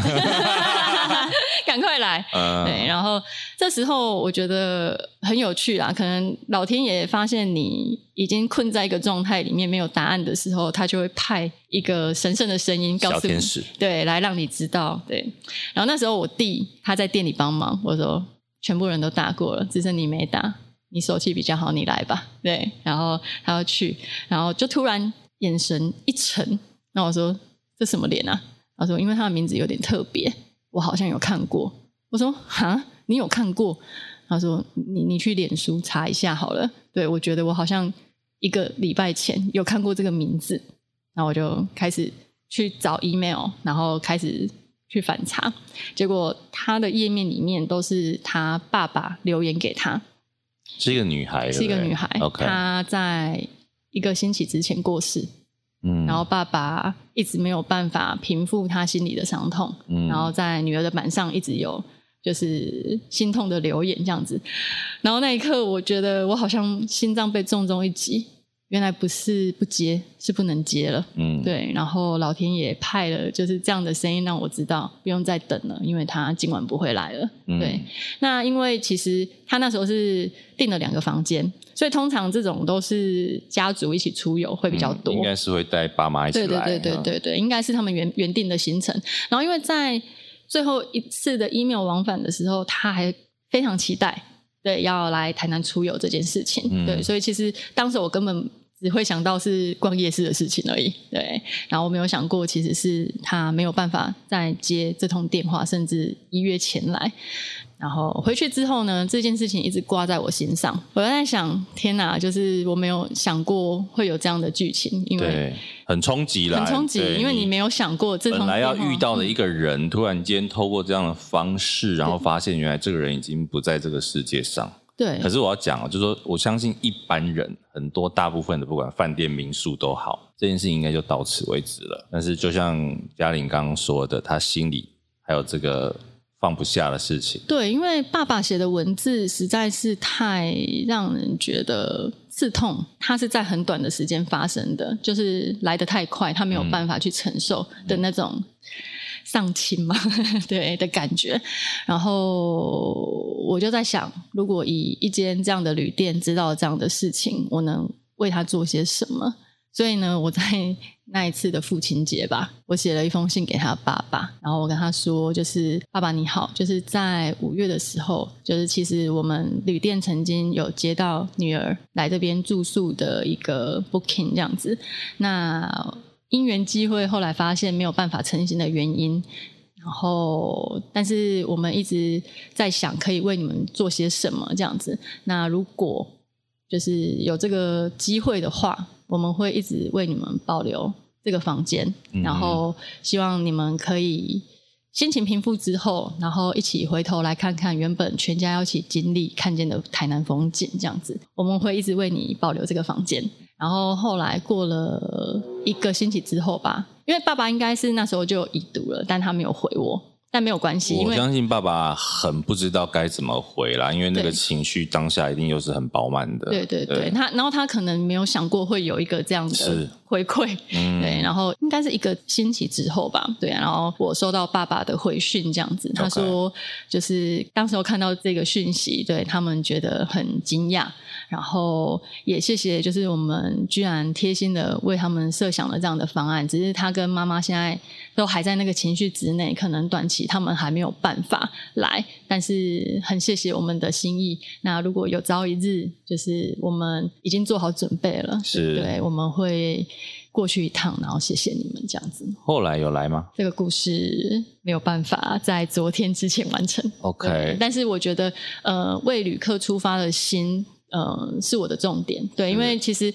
赶快来，嗯、对，然后这时候我觉得很有趣啦。可能老天爷发现你已经困在一个状态里面，没有答案的时候，他就会派一个神圣的声音告诉你，对，来让你知道。对，然后那时候我弟他在店里帮忙，我说全部人都打过了，只剩你没打，你手气比较好，你来吧。对，然后他要去，然后就突然眼神一沉，那我说这什么脸啊？他说因为他的名字有点特别。我好像有看过，我说哈，你有看过？他说你你去脸书查一下好了。对，我觉得我好像一个礼拜前有看过这个名字，然后我就开始去找 email，然后开始去反查，结果他的页面里面都是他爸爸留言给他，
是一个女孩，
是一个女孩
，OK，
她在一个星期之前过世。嗯，然后爸爸一直没有办法平复他心里的伤痛，嗯，然后在女儿的板上一直有就是心痛的留言这样子，然后那一刻我觉得我好像心脏被重重一击，原来不是不接，是不能接了，嗯，对，然后老天爷派了就是这样的声音让我知道不用再等了，因为他今晚不会来了，嗯，对，那因为其实他那时候是订了两个房间。所以通常这种都是家族一起出游会比较多，
嗯、应该是会带爸妈一起
来。对对对对对应该是他们原原定的行程。然后因为在最后一次的 email 往返的时候，他还非常期待，对，要来台南出游这件事情。嗯、对，所以其实当时我根本只会想到是逛夜市的事情而已。对，然后我没有想过，其实是他没有办法再接这通电话，甚至一月前来。然后回去之后呢，这件事情一直挂在我心上。我在想，天哪，就是我没有想过会有这样的剧情，因为
很冲击了，
很冲击，因为你没有想过，这
本来要遇到的一个人，嗯、突然间透过这样的方式，然后发现原来这个人已经不在这个世界上。
对。
可是我要讲，就是说我相信一般人很多大部分的，不管饭店、民宿都好，这件事情应该就到此为止了。但是就像嘉玲刚刚说的，他心里还有这个。放不下的事情。
对，因为爸爸写的文字实在是太让人觉得刺痛。他是在很短的时间发生的，就是来得太快，他没有办法去承受的那种丧亲嘛，嗯、对的感觉。然后我就在想，如果以一间这样的旅店知道这样的事情，我能为他做些什么？所以呢，我在那一次的父亲节吧，我写了一封信给他爸爸，然后我跟他说，就是爸爸你好，就是在五月的时候，就是其实我们旅店曾经有接到女儿来这边住宿的一个 booking 这样子，那因缘机会后来发现没有办法成行的原因，然后但是我们一直在想可以为你们做些什么这样子，那如果就是有这个机会的话。我们会一直为你们保留这个房间，嗯、然后希望你们可以心情平复之后，然后一起回头来看看原本全家要一起经历看见的台南风景，这样子。我们会一直为你保留这个房间。然后后来过了一个星期之后吧，因为爸爸应该是那时候就有已读了，但他没有回我。但没有关系，
我相信爸爸很不知道该怎么回啦，因为那个情绪当下一定又是很饱满的。
对对对，对。他然后他可能没有想过会有一个这样的回馈，嗯、对，然后应该是一个星期之后吧，对，然后我收到爸爸的回讯，这样子，他说就是当时候看到这个讯息，对他们觉得很惊讶。然后也谢谢，就是我们居然贴心的为他们设想了这样的方案。只是他跟妈妈现在都还在那个情绪之内，可能短期他们还没有办法来。但是很谢谢我们的心意。那如果有朝一日，就是我们已经做好准备了，
是
对，我们会过去一趟，然后谢谢你们这样子。
后来有来吗？
这个故事没有办法在昨天之前完成。
OK，
但是我觉得，呃，为旅客出发的心。嗯，是我的重点。对，因为其实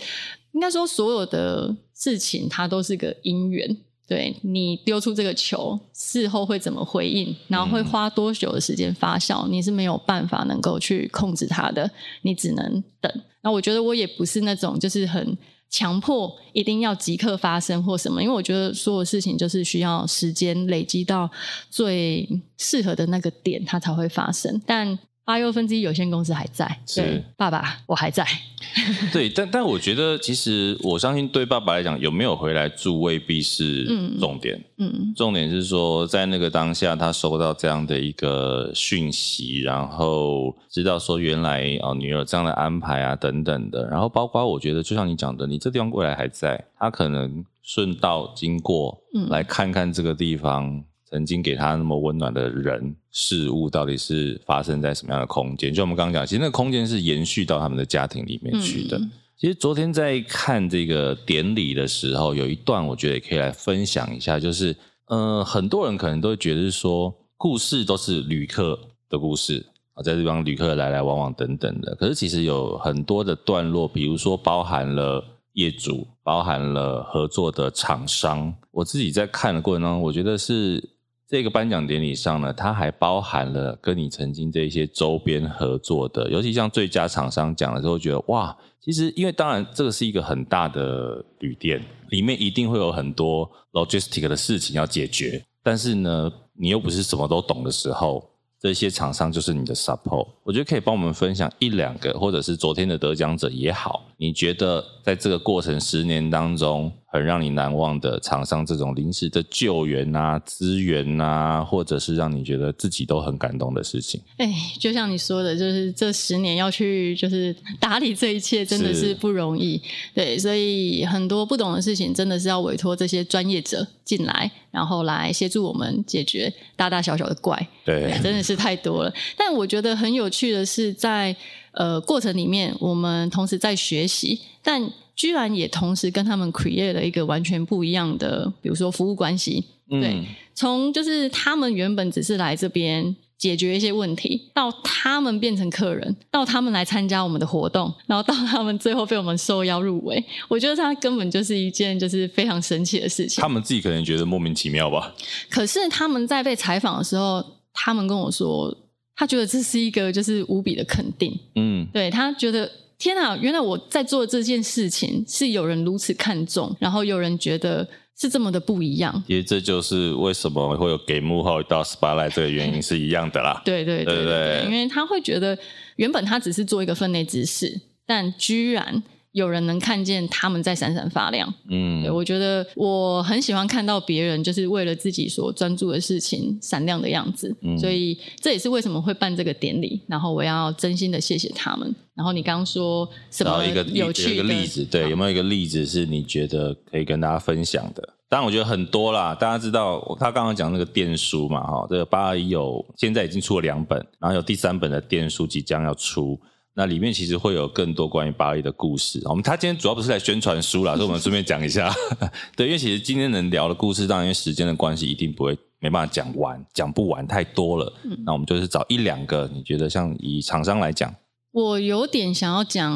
应该说，所有的事情它都是个因缘。对，你丢出这个球，事后会怎么回应，然后会花多久的时间发酵，你是没有办法能够去控制它的，你只能等。那我觉得我也不是那种就是很强迫一定要即刻发生或什么，因为我觉得所有事情就是需要时间累积到最适合的那个点，它才会发生。但八又分之一有限公司还在，是爸爸，我还在。
对，但但我觉得，其实我相信，对爸爸来讲，有没有回来住未必是重点。嗯，嗯，重点是说，在那个当下，他收到这样的一个讯息，然后知道说，原来哦，女儿这样的安排啊，等等的。然后包括我觉得，就像你讲的，你这地方未来还在，他可能顺道经过，嗯，来看看这个地方。曾经给他那么温暖的人事物，到底是发生在什么样的空间？就我们刚刚讲，其实那个空间是延续到他们的家庭里面去的。嗯、其实昨天在看这个典礼的时候，有一段我觉得也可以来分享一下，就是呃，很多人可能都会觉得是说，故事都是旅客的故事啊，在这地方旅客来来往往等等的。可是其实有很多的段落，比如说包含了业主，包含了合作的厂商。我自己在看的过程当中，我觉得是。这个颁奖典礼上呢，它还包含了跟你曾经这些周边合作的，尤其像最佳厂商讲的时候，觉得哇，其实因为当然这个是一个很大的旅店，里面一定会有很多 logistic 的事情要解决，但是呢，你又不是什么都懂的时候，这些厂商就是你的 support。我觉得可以帮我们分享一两个，或者是昨天的得奖者也好，你觉得在这个过程十年当中，很让你难忘的厂商这种临时的救援啊、资源啊，或者是让你觉得自己都很感动的事情。
哎，就像你说的，就是这十年要去就是打理这一切，真的是不容易。对，所以很多不懂的事情，真的是要委托这些专业者进来，然后来协助我们解决大大小小的怪。
对，对，
真的是太多了。但我觉得很有趣的是在，在呃过程里面，我们同时在学习，但。居然也同时跟他们 create 了一个完全不一样的，比如说服务关系。对，从就是他们原本只是来这边解决一些问题，到他们变成客人，到他们来参加我们的活动，然后到他们最后被我们受邀入围，我觉得他根本就是一件就是非常神奇的事情。
他们自己可能觉得莫名其妙吧。
可是他们在被采访的时候，他们跟我说，他觉得这是一个就是无比的肯定。嗯，对，他觉得天哪，原来我在做这件事情是有人如此看重，然后有人觉得。是这么的不一样，
其实这就是为什么会有给幕后一道 spotlight 这个原因 是一样的啦。
对对对对，对对对，因为他会觉得原本他只是做一个分内之事，但居然。有人能看见他们在闪闪发亮，嗯，对，我觉得我很喜欢看到别人就是为了自己所专注的事情闪亮的样子，嗯，所以这也是为什么会办这个典礼。然后我要真心的谢谢他们。然后你刚刚说什么有趣的
一个例子？对，有没有一个例子是你觉得可以跟大家分享的？当然，我觉得很多啦。大家知道他刚刚讲那个电书嘛，哈，这个八二一有现在已经出了两本，然后有第三本的电书即将要出。那里面其实会有更多关于八二一的故事。我们他今天主要不是来宣传书啦，所以我们顺便讲一下。对，因为其实今天能聊的故事，当然因为时间的关系，一定不会没办法讲完，讲不完，太多了。嗯，那我们就是找一两个，你觉得像以厂商来讲，
我有点想要讲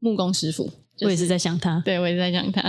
木工师傅。
我也是在想他，
对，我也是在想他。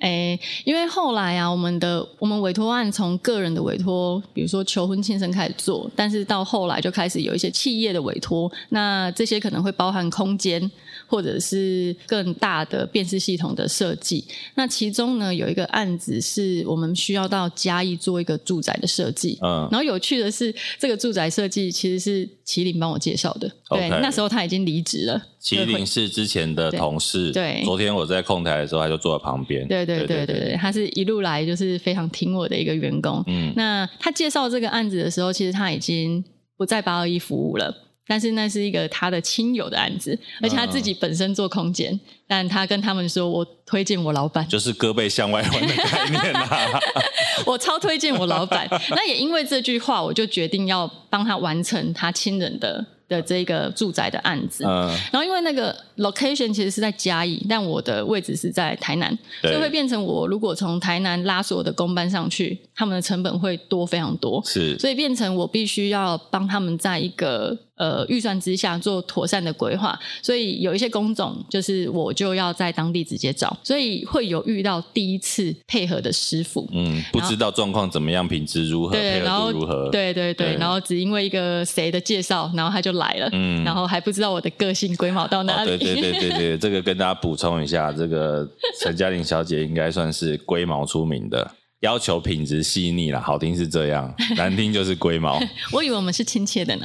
诶，因为后来啊，我们的我们委托案从个人的委托，比如说求婚庆生开始做，但是到后来就开始有一些企业的委托，那这些可能会包含空间或者是更大的辨识系统的设计。那其中呢，有一个案子是我们需要到嘉义做一个住宅的设计。嗯，然后有趣的是，这个住宅设计其实是麒麟帮我介绍的。对那时候他已经离职了。
麒麟是之前的同事。
对。对
昨天我在控台的时候，他就坐在旁边。
对对对对对，他是一路来就是非常听我的一个员工。嗯，那他介绍这个案子的时候，其实他已经不在八二一服务了，但是那是一个他的亲友的案子，而且他自己本身做空间，嗯、但他跟他们说，我推荐我老板，
就是胳膊向外弯的概念啊。
我超推荐我老板，那也因为这句话，我就决定要帮他完成他亲人的。的这个住宅的案子，嗯，然后因为那个 location 其实是在嘉义，但我的位置是在台南，对。所以会变成我如果从台南拉所有的工班上去，他们的成本会多非常多，是，所以变成我必须要帮他们在一个。呃，预算之下做妥善的规划，所以有一些工种就是我就要在当地直接找，所以会有遇到第一次配合的师傅，
嗯，不知道状况怎么样，品质如何，
对，
配合度如何，
对对对，对然后只因为一个谁的介绍，然后他就来了，嗯，然后还不知道我的个性龟毛到哪里，
哦、对对对对，这个跟大家补充一下，这个陈嘉玲小姐应该算是龟毛出名的。要求品质细腻啦，好听是这样，难听就是龟毛。
我以为我们是亲切的呢。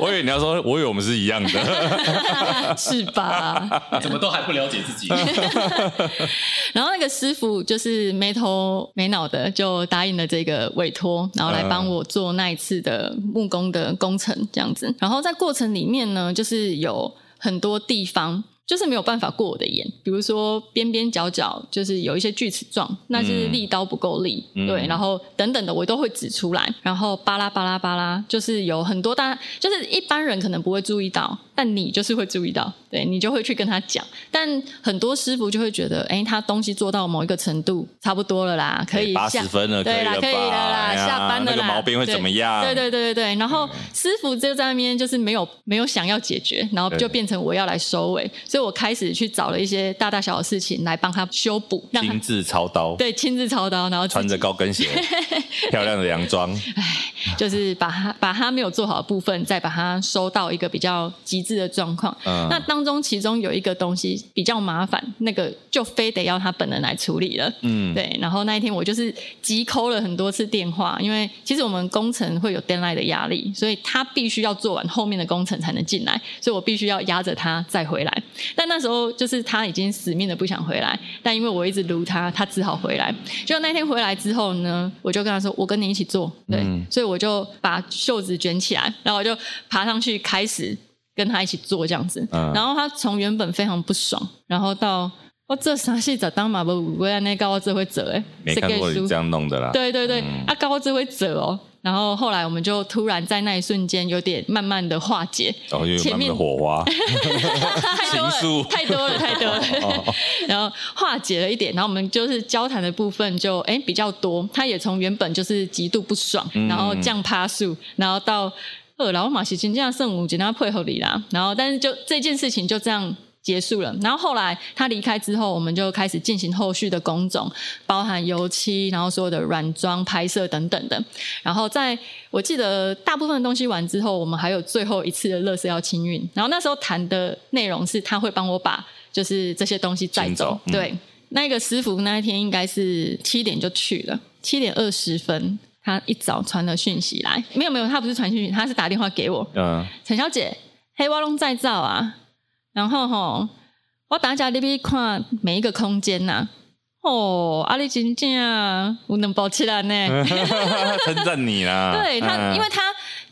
我以为你要说，我以为我们是一样的，
是吧？
怎么都还不了解自己？
然后那个师傅就是没头没脑的就答应了这个委托，然后来帮我做那一次的木工的工程这样子。然后在过程里面呢，就是有很多地方。就是没有办法过我的眼，比如说边边角角就是有一些锯齿状，那就是利刀不够利，嗯、对，然后等等的我都会指出来，然后巴拉巴拉巴拉，就是有很多大，就是一般人可能不会注意到，但你就是会注意到，对，你就会去跟他讲，但很多师傅就会觉得，哎，他东西做到某一个程度差不多了啦，可以
八十分了，
对啦，可以了啦，下班了啦，
那个毛病会怎么样？
对对对对对，然后师傅就在那边就是没有没有想要解决，然后就变成我要来收尾，所以。我开始去找了一些大大小小的事情来帮他修补，
亲自操刀，
对，亲自操刀，然后
穿着高跟鞋，漂亮的洋装，
哎，就是把他把他没有做好的部分，再把它收到一个比较极致的状况。嗯，那当中其中有一个东西比较麻烦，那个就非得要他本人来处理了。嗯，对。然后那一天我就是急 call 了很多次电话，因为其实我们工程会有 deadline 的压力，所以他必须要做完后面的工程才能进来，所以我必须要压着他再回来。但那时候就是他已经死命的不想回来，但因为我一直撸他，他只好回来。就那天回来之后呢，我就跟他说：“我跟你一起做。”对，嗯、所以我就把袖子卷起来，然后我就爬上去开始跟他一起做这样子。嗯、然后他从原本非常不爽，然后到我这啥戏咋当嘛不？我那高我只会折哎，
没看过你这样弄的啦。
对对对，嗯、啊高我只会折哦。然后后来我们就突然在那一瞬间有点慢慢的化解，
然后有慢慢的火花，
太多了，太多了，太多了。然后化解了一点，然后我们就是交谈的部分就哎比较多。他也从原本就是极度不爽，然后降趴数，然后到呃，然后马西金这样圣母简单配合你啦。然后但是就这件事情就这样。结束了，然后后来他离开之后，我们就开始进行后续的工种，包含油漆，然后所有的软装拍摄等等的。然后在我记得大部分的东西完之后，我们还有最后一次的乐色要清运。然后那时候谈的内容是他会帮我把就是这些东西载走。嗯、对，那个师傅那一天应该是七点就去了，七点二十分，他一早传了讯息来，没有没有，他不是传讯息，他是打电话给我。嗯，陈小姐，黑瓦龙在造啊。然后吼，我大家你边看每一个空间呐、啊，哦，阿里真正无能保起来呢，
称赞你啦。
对他，因为他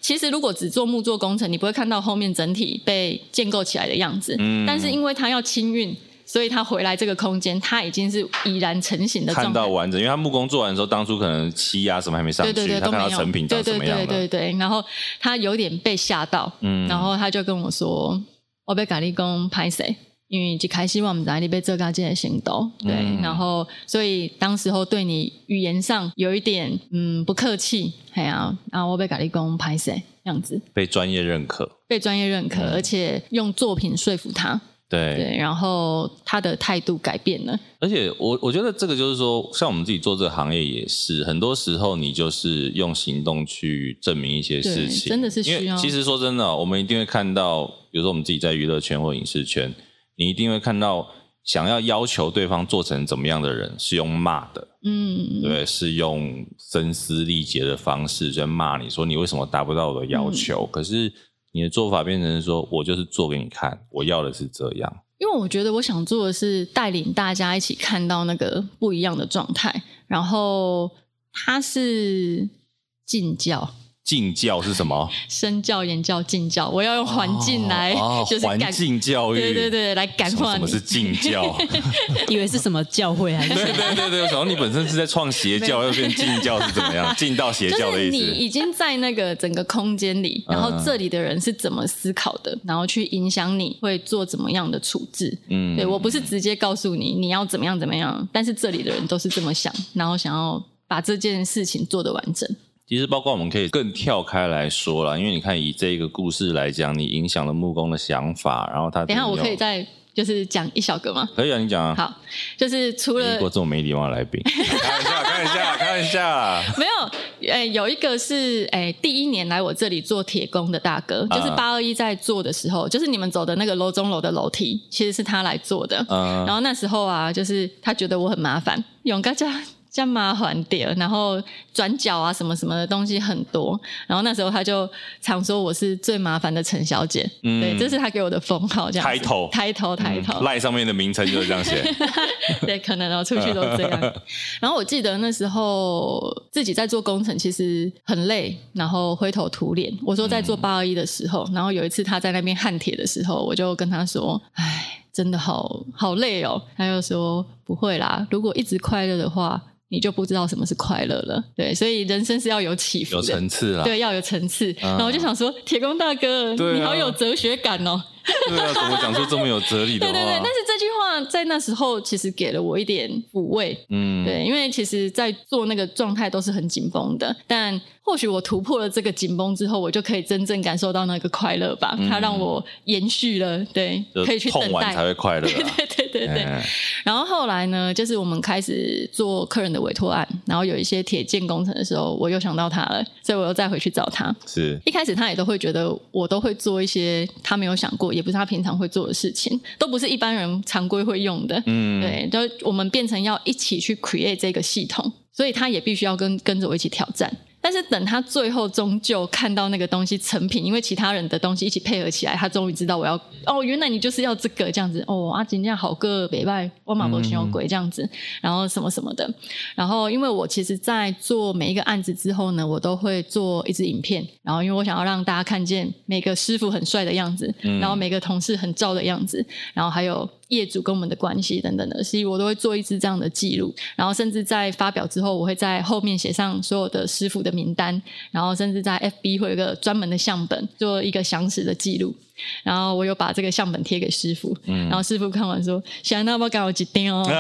其实如果只做木作工程，你不会看到后面整体被建构起来的样子。嗯。但是因为他要清运，所以他回来这个空间，他已经是已然成型的状态。
看到完整，因为他木工做完的时候，当初可能漆啊什么还没上去，对对对，他看到成品长什么样。对对对对对。然后他有点被吓到，嗯，然后他就跟我说。我被咖喱工拍谁？因为一开始我们在你被这个件行动，对，嗯、然后所以当时候对你语言上有一点嗯不客气，哎呀，然后我被咖喱工拍谁这样子？被专业认可，
被专业认可，嗯、而且用作品说服他。
对。
对，然后他的态度改变了，
而且我我觉得这个就是说，像我们自己做这个行业也是，很多时候你就是用行动去证明一些事情，
真的是需要。
其实说真的，我们一定会看到，比如说我们自己在娱乐圈或影视圈，你一定会看到想要要求对方做成怎么样的人，是用骂的，嗯，对，是用声嘶力竭的方式在骂你说你为什么达不到我的要求，嗯、可是。你的做法变成说，我就是做给你看，我要的是这样。
因为我觉得我想做的是带领大家一起看到那个不一样的状态，然后它是进教。
敬教是什么？
身教、言教、敬教。我要用环境来，就是
环境教育。
对对对，来感化你。
什么是敬教？
以为是什么教会还是？
对对对对，然后你本身是在创邪教，又变敬教是怎么样？进到邪教的意思。
就是你已经在那个整个空间里，然后这里的人是怎么思考的，然后去影响你会做怎么样的处置。嗯，对，我不是直接告诉你你要怎么样怎么样，但是这里的人都是这么想，然后想要把这件事情做得完整。
其实，包括我们可以更跳开来说了，因为你看，以这个故事来讲，你影响了木工的想法，然后他
等一下我可以再就是讲一小个吗？
可以啊，你讲啊。
好，就是除了
如果这种没礼貌的来宾，开玩笑，开玩笑，开玩笑。
没有，诶，有一个是诶，第一年来我这里做铁工的大哥，就是八二一在做的时候，就是你们走的那个楼中楼的楼梯，其实是他来做的。嗯。然后那时候啊，就是他觉得我很麻烦，勇哥家。这样麻烦点，然后转角啊什么什么的东西很多，然后那时候他就常说我是最麻烦的陈小姐，嗯、对，这是他给我的封号，这样。抬头，抬头，抬头。
赖上面的名称就是这样写。
对，可能然后出去都这样。然后我记得那时候自己在做工程，其实很累，然后灰头土脸。我说在做八二一的时候，嗯、然后有一次他在那边焊铁的时候，我就跟他说：“哎，真的好好累哦。”他就说：“不会啦，如果一直快乐的话。”你就不知道什么是快乐了，对，所以人生是要有起伏的，
有层次啊，
对，要有层次。嗯、然后我就想说，铁工大哥，啊、你好有哲学感哦。
对啊，怎么讲出这么有哲理的话？
对对对，但是这句话在那时候其实给了我一点抚慰。嗯，对，因为其实，在做那个状态都是很紧绷的，但或许我突破了这个紧绷之后，我就可以真正感受到那个快乐吧。嗯、它让我延续了，对，可以去等待，
才会快乐。
对对对对对。嗯、然后后来呢，就是我们开始做客人的委托案，然后有一些铁建工程的时候，我又想到他了，所以我又再回去找他。
是
一开始他也都会觉得我都会做一些他没有想过。也不是他平常会做的事情，都不是一般人常规会用的。嗯，对，就我们变成要一起去 create 这个系统，所以他也必须要跟跟着我一起挑战。但是等他最后终究看到那个东西成品，因为其他人的东西一起配合起来，他终于知道我要哦，原来你就是要这个这样子哦，阿金这样好个北拜，我马博熊鬼这样子，然后什么什么的。然后因为我其实，在做每一个案子之后呢，我都会做一支影片，然后因为我想要让大家看见每个师傅很帅的样子，然后每个同事很照的样子，然后还有业主跟我们的关系等等的，所以我都会做一支这样的记录。然后甚至在发表之后，我会在后面写上所有的师傅的名单，然后甚至在 FB 会有一个专门的相本，做一个详实的记录。然后我有把这个相本贴给师傅，嗯、然后师傅看完说：“想那么赶我几天哦。”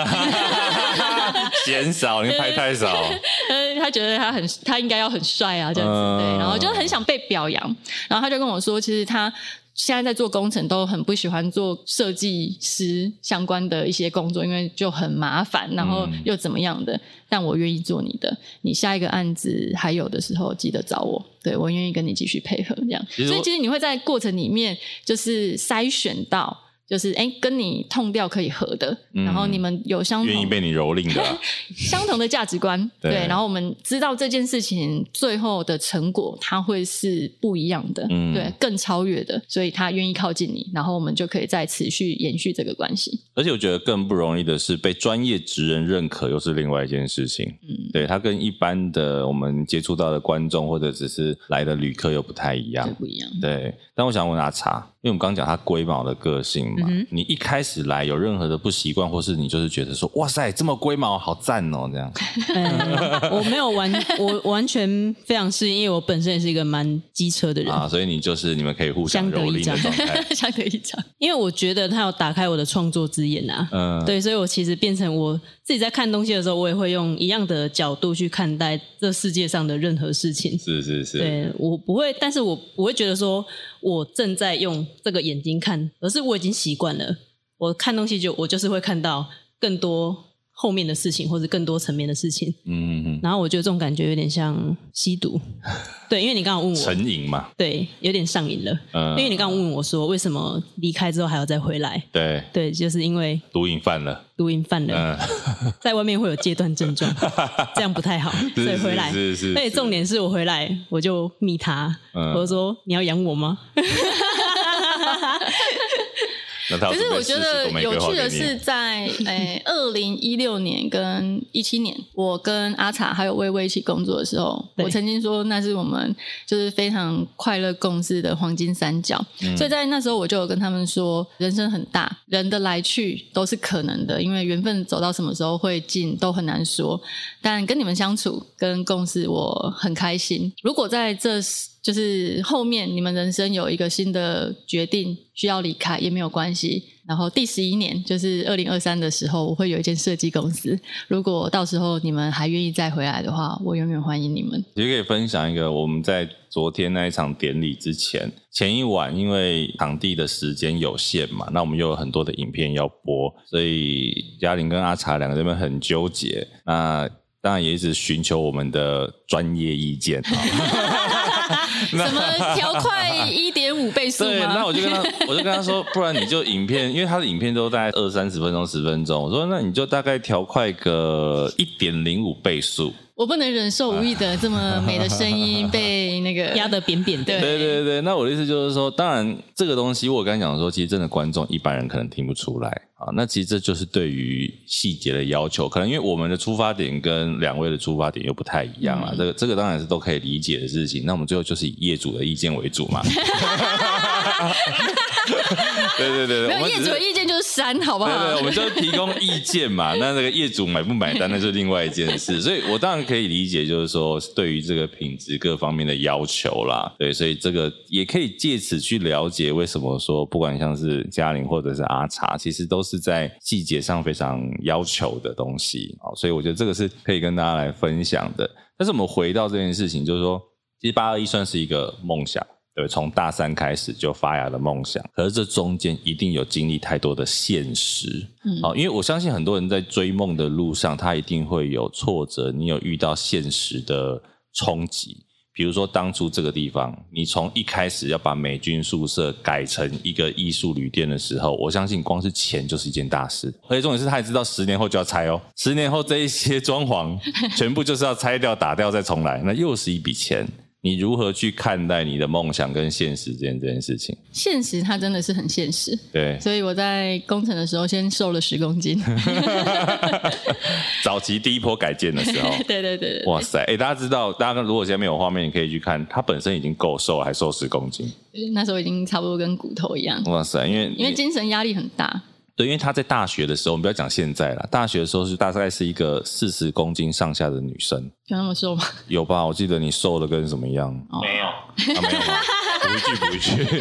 嫌少，你拍太少。
他觉得他很，他应该要很帅啊，这样子、嗯、对，然后就很想被表扬。然后他就跟我说，其实他。现在在做工程都很不喜欢做设计师相关的一些工作，因为就很麻烦，然后又怎么样的？嗯、但我愿意做你的，你下一个案子还有的时候记得找我，对，我愿意跟你继续配合这样。所以其实你会在过程里面就是筛选到。就是哎，跟你痛掉可以合的，嗯、然后你们有相同
愿意被你蹂躏的、啊、
相同的价值观，对，对，然后我们知道这件事情最后的成果，它会是不一样的，嗯，对，更超越的，所以他愿意靠近你，然后我们就可以再持续延续这个关系。
而且我觉得更不容易的是被专业职人认可，又是另外一件事情，嗯，对，他跟一般的我们接触到的观众或者只是来的旅客又不太一样，
不一样，
对。但我想问阿茶。因为我们刚刚讲他龟毛的个性嘛，嗯、你一开始来有任何的不习惯，或是你就是觉得说，哇塞，这么龟毛，好赞哦，这样。
嗯、我没有完，我完全非常适应，因为我本身也是一个蛮机车的人啊，
所以你就是你们可以互相蹂躏的状态，
相得益彰。
因为我觉得他有打开我的创作之眼啊，嗯，对，所以我其实变成我自己在看东西的时候，我也会用一样的角度去看待这世界上的任何事情。
是是是，
对，我不会，但是我不会觉得说我正在用。这个眼睛看，而是我已经习惯了。我看东西就我就是会看到更多后面的事情，或者更多层面的事情。嗯嗯嗯。然后我觉得这种感觉有点像吸毒，对，因为你刚刚问我
成瘾嘛，
对，有点上瘾了。嗯。因为你刚刚问我说，为什么离开之后还要再回来？
对
对，就是因为
毒瘾犯了，
毒瘾犯了，嗯、在外面会有戒断症状，这样不太好，所以回来。是是，是。所以重点是我回来，我就密他，嗯、我就说你要养我吗？
可是我觉得有趣的是，在诶二零一六年跟一七年，我跟阿茶还有薇薇一起工作的时候，我曾经说那是我们就是非常快乐共事的黄金三角。嗯、所以在那时候我就有跟他们说，人生很大，人的来去都是可能的，因为缘分走到什么时候会尽都很难说。但跟你们相处跟共事，我很开心。如果在这。就是后面你们人生有一个新的决定需要离开也没有关系。然后第十一年就是二零二三的时候，我会有一间设计公司。如果到时候你们还愿意再回来的话，我永远欢迎你
们。也可以分享一个，我们在昨天那一场典礼之前前一晚，因为场地的时间有限嘛，那我们又有很多的影片要播，所以嘉玲跟阿茶两个人很纠结。那当然也一直寻求我们的专业意见。
什么调快一点五倍速？
对，那我就跟他，我就跟他说，不然你就影片，因为他的影片都大概二三十分钟、十分钟。我说，那你就大概调快个一点零五倍速。
我不能忍受吴亦德这么美的声音 被那个
压得扁扁的。
对
对对对，那我的意思就是说，当然这个东西我刚才讲说，其实真的观众一般人可能听不出来啊。那其实这就是对于细节的要求，可能因为我们的出发点跟两位的出发点又不太一样啊。嗯、这个这个当然是都可以理解的事情。那我们最后就是以业主的意见为主嘛。对对对，
没有业主的意见就是删，好不好？
对对，我们就提供意见嘛。那那个业主买不买单，那是另外一件事。所以我当然可以理解，就是说对于这个品质各方面的要求啦。对，所以这个也可以借此去了解为什么说，不管像是嘉玲或者是阿茶，其实都是在细节上非常要求的东西。啊，所以我觉得这个是可以跟大家来分享的。但是我们回到这件事情，就是说，其实八二一算是一个梦想。对，从大三开始就发芽的梦想，可是这中间一定有经历太多的现实，嗯，好，因为我相信很多人在追梦的路上，他一定会有挫折，你有遇到现实的冲击，比如说当初这个地方，你从一开始要把美军宿舍改成一个艺术旅店的时候，我相信光是钱就是一件大事，而且重点是他也知道十年后就要拆哦，十年后这一些装潢 全部就是要拆掉、打掉再重来，那又是一笔钱。你如何去看待你的梦想跟现实之间这件事情？
现实它真的是很现实，
对。
所以我在工程的时候先瘦了十公斤。
早期第一波改建的时候，
对对对，对，
哇塞！哎、欸，大家知道，大家如果现在没有画面，你可以去看，它本身已经够瘦了，还瘦十公斤。
那时候已经差不多跟骨头一样。
哇塞！因为
因为精神压力很大。
对，因为她在大学的时候，我们不要讲现在啦，大学的时候是大概是一个四十公斤上下的女生，
有那么瘦吗？
有吧？我记得你瘦的跟什么一样？
哦、
没有，
啊、没有吗？补一句，补一句。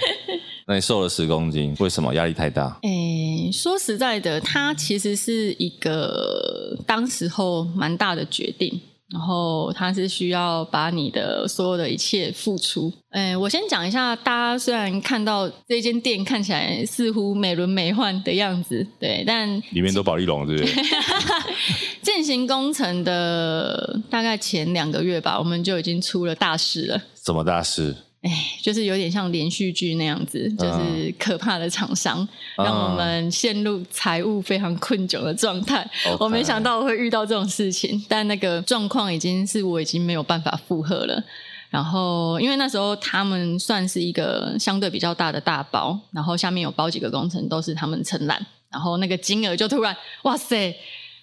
那你瘦了十公斤，为什么？压力太大？
诶，说实在的，它其实是一个当时候蛮大的决定。然后他是需要把你的所有的一切付出。哎，我先讲一下，大家虽然看到这间店看起来似乎美轮美奂的样子，对，但
里面都保利龙，对不对？
进行工程的大概前两个月吧，我们就已经出了大事了。
什么大事？
哎，就是有点像连续剧那样子，就是可怕的厂商，嗯、让我们陷入财务非常困窘的状态。我没想到我会遇到这种事情，但那个状况已经是我已经没有办法负荷了。然后，因为那时候他们算是一个相对比较大的大包，然后下面有包几个工程都是他们承揽，然后那个金额就突然，哇塞，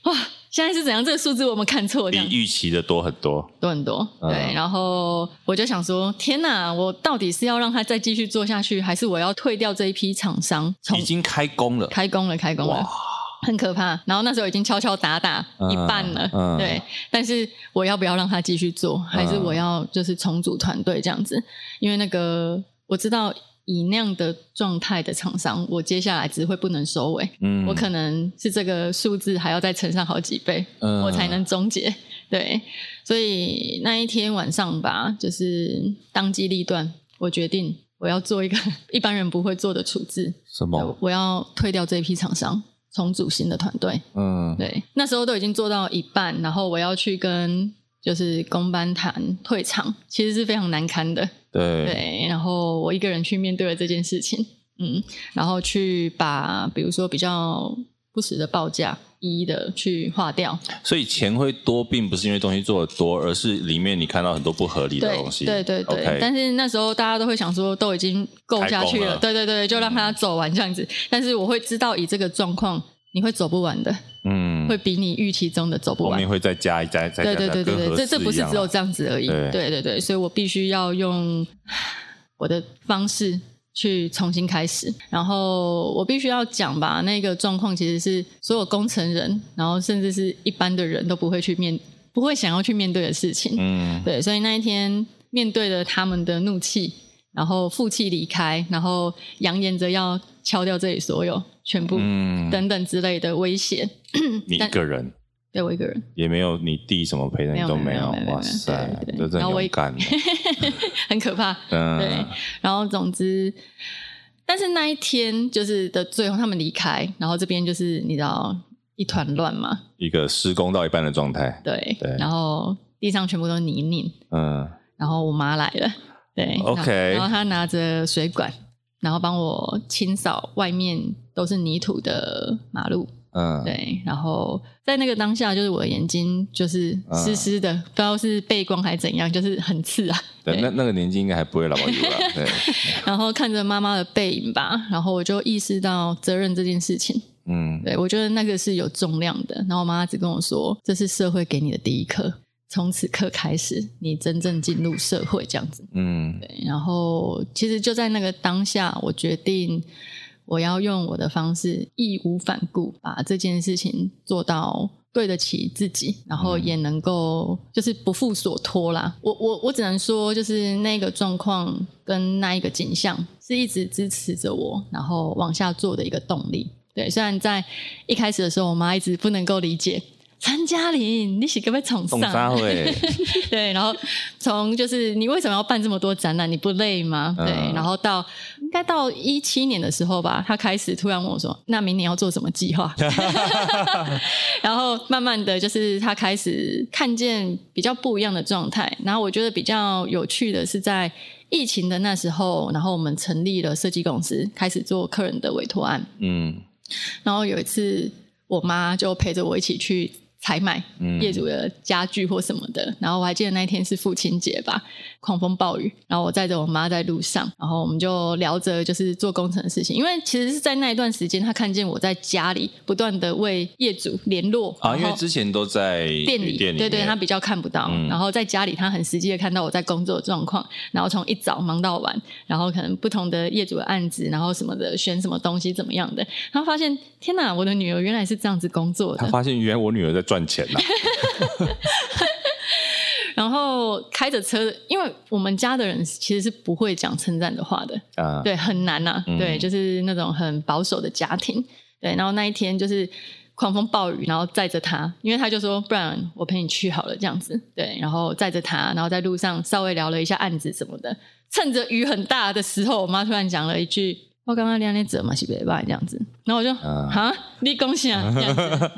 哇！现在是怎样？这个数字我们看错，
比预期的多很多，
多很多。嗯、对，然后我就想说，天哪！我到底是要让他再继续做下去，还是我要退掉这一批厂商？
已经开工了，
开工了，开工了，哇很可怕。然后那时候已经敲敲打打一半了，嗯、对。但是我要不要让他继续做？还是我要就是重组团队这样子？因为那个我知道。以那样的状态的厂商，我接下来只会不能收尾，嗯，我可能是这个数字还要再乘上好几倍，嗯，我才能终结。对，所以那一天晚上吧，就是当机立断，我决定我要做一个 一般人不会做的处置。
什么？
我要退掉这一批厂商，重组新的团队。嗯，对，那时候都已经做到一半，然后我要去跟。就是工班谈退场，其实是非常难堪的。
对
对，然后我一个人去面对了这件事情，嗯，然后去把比如说比较不实的报价一一的去划掉。
所以钱会多，并不是因为东西做的多，而是里面你看到很多不合理的东西。
对对对但是那时候大家都会想说，都已经够下去了，了对对对，就让他走完这样子。嗯、但是我会知道，以这个状况，你会走不完的。嗯，会比你预期中的走不完，
后面会再加一加再加。对对对对对，
这这不是只有这样子而已。对对对对，所以我必须要用我的方式去重新开始。然后我必须要讲吧，那个状况其实是所有工程人，然后甚至是一般的人都不会去面，不会想要去面对的事情。嗯，对，所以那一天面对了他们的怒气，然后负气离开，然后扬言着要敲掉这里所有。全部等等之类的威胁，
你一个人？
对，我一个人，
也没有你弟什么陪的，你都没有。哇塞，这真勇敢，
很可怕。嗯对，然后总之，但是那一天就是的最后，他们离开，然后这边就是你知道一团乱嘛，
一个施工到一半的状态。
对，然后地上全部都是泥泞。嗯，然后我妈来了，对
，OK，
然后他拿着水管。然后帮我清扫外面都是泥土的马路，嗯，对。然后在那个当下，就是我的眼睛就是湿湿的，嗯、不知道是背光还是怎样，就是很刺啊。
对，对那那个年纪应该还不会老油了。对。
然后看着妈妈的背影吧，然后我就意识到责任这件事情。嗯，对，我觉得那个是有重量的。然后我妈只跟我说，这是社会给你的第一课。从此刻开始，你真正进入社会这样子，嗯，对。然后其实就在那个当下，我决定我要用我的方式义无反顾把这件事情做到对得起自己，然后也能够就是不负所托啦。我我我只能说，就是那个状况跟那一个景象是一直支持着我，然后往下做的一个动力。对，虽然在一开始的时候，我妈一直不能够理解。陈嘉玲，你是可不可以从上？对，然后从就是你为什么要办这么多展览？你不累吗？对，然后到应该到一七年的时候吧，他开始突然问我说：“那明年要做什么计划？” 然后慢慢的就是他开始看见比较不一样的状态。然后我觉得比较有趣的是在疫情的那时候，然后我们成立了设计公司，开始做客人的委托案。嗯，然后有一次我妈就陪着我一起去。采买业主的家具或什么的，嗯、然后我还记得那一天是父亲节吧，狂风暴雨，然后我载着我妈在路上，然后我们就聊着就是做工程的事情，因为其实是在那一段时间，他看见我在家里不断的为业主联络
啊，因为之前都在
店里，
店里
对对，他比较看不到，嗯、然后在家里他很实际的看到我在工作的状况，然后从一早忙到晚，然后可能不同的业主的案子，然后什么的选什么东西怎么样的，然后发现天哪，我的女儿原来是这样子工作的，
他发现原来我女儿在赚。赚钱
然后开着车，因为我们家的人其实是不会讲称赞的话的啊，对，很难呐、啊，嗯、对，就是那种很保守的家庭，对。然后那一天就是狂风暴雨，然后载着他，因为他就说，不然我陪你去好了，这样子，对。然后载着他，然后在路上稍微聊了一下案子什么的，趁着雨很大的时候，我妈突然讲了一句。我刚刚练那折嘛是袂歹这样子，然后我就哈、嗯，你讲啥这样子？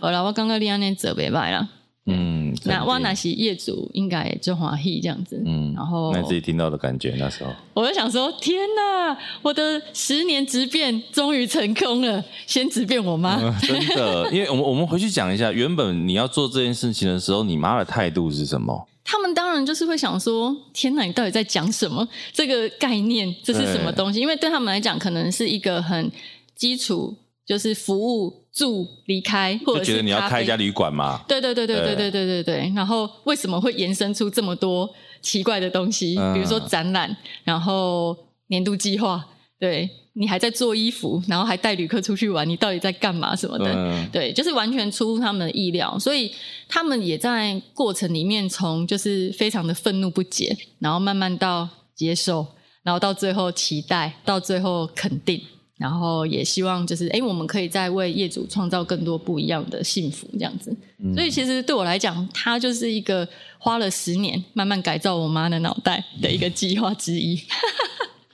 好了，我刚刚练那折袂歹啦。嗯，那我那是业主应该就欢喜这样子。嗯，然后
那自己听到的感觉那时候，
我就想说，天哪，我的十年之变终于成功了，先直变我妈、
嗯。真的，因为我们我们回去讲一下，原本你要做这件事情的时候，你妈的态度是什么？
他们当然就是会想说：“天哪，你到底在讲什么？这个概念这是什么东西？”因为对他们来讲，可能是一个很基础，就是服务住离开，或者是
觉得你要开一家旅馆嘛？
对对对对对对对对对。然后为什么会延伸出这么多奇怪的东西？比如说展览，然后年度计划，对。你还在做衣服，然后还带旅客出去玩，你到底在干嘛什么的？嗯、对，就是完全出乎他们的意料，所以他们也在过程里面从就是非常的愤怒不解，然后慢慢到接受，然后到最后期待，到最后肯定，然后也希望就是哎，我们可以再为业主创造更多不一样的幸福这样子。嗯、所以其实对我来讲，它就是一个花了十年慢慢改造我妈的脑袋的一个计划之一。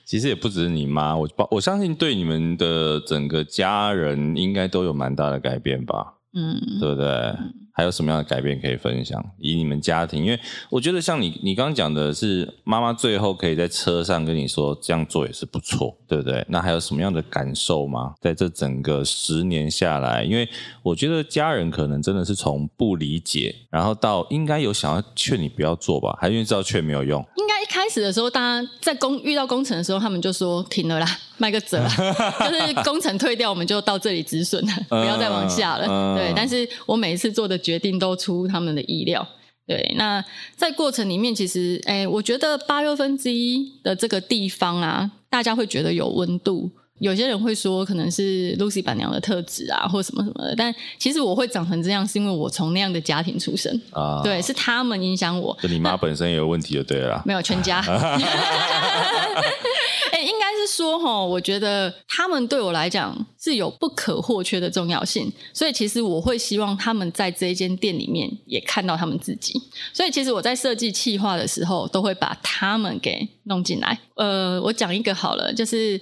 其实也不只是你妈，我我相信对你们的整个家人应该都有蛮大的改变吧，嗯，对不对？嗯还有什么样的改变可以分享？以你们家庭，因为我觉得像你，你刚刚讲的是妈妈最后可以在车上跟你说这样做也是不错，对不对？那还有什么样的感受吗？在这整个十年下来，因为我觉得家人可能真的是从不理解，然后到应该有想要劝你不要做吧，还因为知道劝没有用。
应该一开始的时候，大家在工遇到工程的时候，他们就说停了啦，卖个折啦，就是工程退掉，我们就到这里止损了，不要再往下了。嗯、对，但是我每一次做的。决定都出乎他们的意料，对。那在过程里面，其实，哎，我觉得八六分之一的这个地方啊，大家会觉得有温度。有些人会说，可能是 Lucy 板娘的特质啊，或什么什么的。但其实我会长成这样，是因为我从那样的家庭出身啊。对，是他们影响我。
就你妈本身也有问题就对了。
没有，全家。哎，应该是说哈，我觉得他们对我来讲是有不可或缺的重要性，所以其实我会希望他们在这一间店里面也看到他们自己。所以其实我在设计企划的时候，都会把他们给弄进来。呃，我讲一个好了，就是。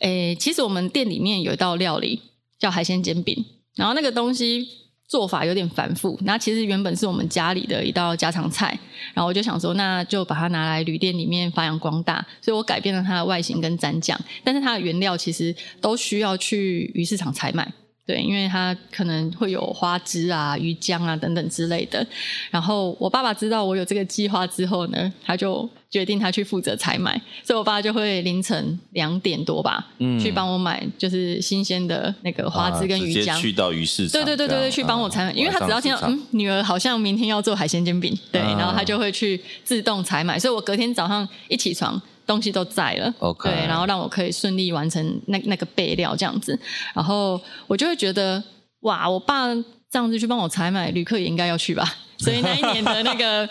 诶，其实我们店里面有一道料理叫海鲜煎饼，然后那个东西做法有点繁复，那其实原本是我们家里的一道家常菜，然后我就想说，那就把它拿来旅店里面发扬光大，所以我改变了它的外形跟蘸酱，但是它的原料其实都需要去鱼市场采买。对，因为他可能会有花枝啊、鱼浆啊等等之类的。然后我爸爸知道我有这个计划之后呢，他就决定他去负责采买，所以我爸就会凌晨两点多吧，嗯，去帮我买就是新鲜的那个花枝跟鱼浆，
啊、去到鱼市场，
对对对对对，去帮我采买，嗯、因为他只要听到嗯，女儿好像明天要做海鲜煎饼，对，然后他就会去自动采买，所以我隔天早上一起床。东西都在了，Okay. 对，然后让我可以顺利完成那那个备料这样子，然后我就会觉得，哇，我爸这样子去帮我采买，旅客也应该要去吧。所以那一年的那个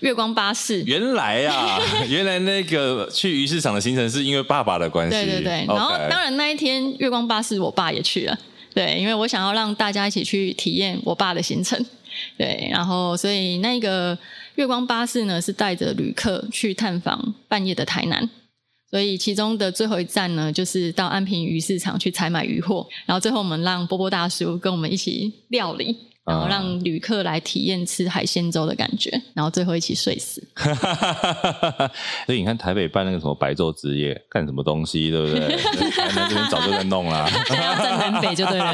月光巴士，
原来啊，原来那个去鱼市场的行程是因为爸爸的关系。
对对对，然后当然那一天月光巴士，我爸也去了，对，因为我想要让大家一起去体验我爸的行程，对，然后所以那个。月光巴士呢，是带着旅客去探访半夜的台南，所以其中的最后一站呢，就是到安平鱼市场去采买鱼货，然后最后我们让波波大叔跟我们一起料理，然后让旅客来体验吃海鲜粥的感觉，然后最后一起睡死。
所以你看台北办那个什么白昼之夜，干什么东西，对不对？台南这边早就在弄啦，
现在南北就对了。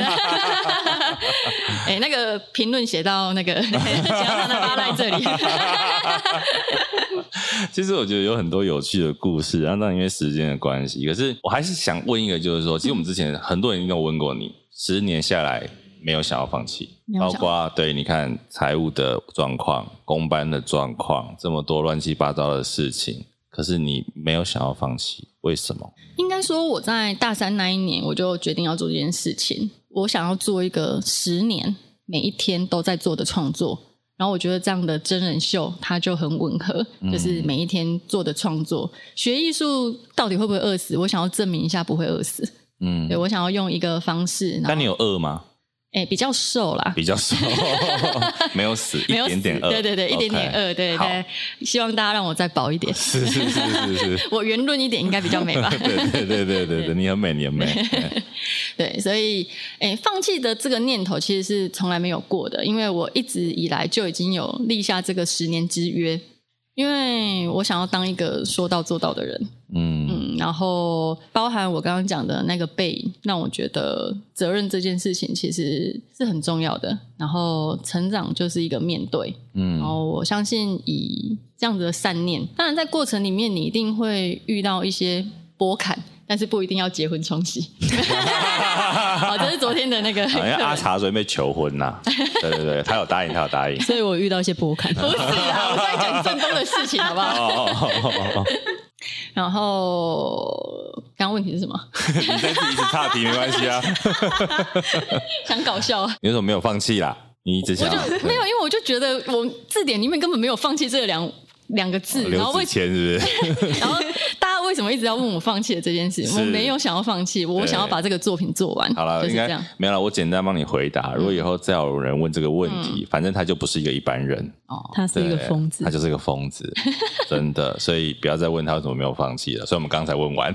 哎、欸，那个评论写到那个，想要让他发在这里。
其实我觉得有很多有趣的故事，然后当然因为时间的关系，可是我还是想问一个，就是说，其实我们之前很多人已经有问过你，十年下来。没有想要放弃，包括对，你看财务的状况、工班的状况，这么多乱七八糟的事情，可是你没有想要放弃，为什么？
应该说我在大三那一年，我就决定要做这件事情。我想要做一个十年每一天都在做的创作，然后我觉得这样的真人秀它就很吻合，就是每一天做的创作。嗯、学艺术到底会不会饿死？我想要证明一下不会饿死。嗯，对，我想要用一个方式。
那你有饿吗？
哎、欸，比较瘦啦，
比较瘦，没有死，
没有
点点饿，
对对对，一点点饿，对对对，希望大家让我再薄一点，
是是是是是，
我圆润一点应该比较美吧，
对对对对对对，你很美，你很美，
对，所以哎、欸，放弃的这个念头其实是从来没有过的，因为我一直以来就已经有立下这个十年之约。因为我想要当一个说到做到的人，嗯嗯，然后包含我刚刚讲的那个背影，让我觉得责任这件事情其实是很重要的。然后成长就是一个面对，嗯，然后我相信以这样子的善念，当然在过程里面你一定会遇到一些波坎。但是不一定要结婚冲喜，好，这是昨天的那个。因为
阿茶准备求婚呐、啊，对对对，他有答应，他有答应。
所以我遇到一些波坎。
不是啊，我在讲正东的事情，好不好？哦哦哦哦哦。然后，刚刚问题是什么？
你再自己一直岔题没关系啊。
想搞笑？
你为什么没有放弃啦？你一直想？
我就没有，因为我就觉得我字典里面根本没有放弃这两两个字，
然后为钱是不是？
然后。为什么一直要问我放弃的这件事？我没有想要放弃，我想要把这个作品做完。
好了，就是这样。没有了，我简单帮你回答。如果以后再有人问这个问题，嗯、反正他就不是一个一般人。
哦，
他是一个疯子，
他就是一个疯子，真的。所以不要再问他为什么没有放弃了。所以我们刚才问完，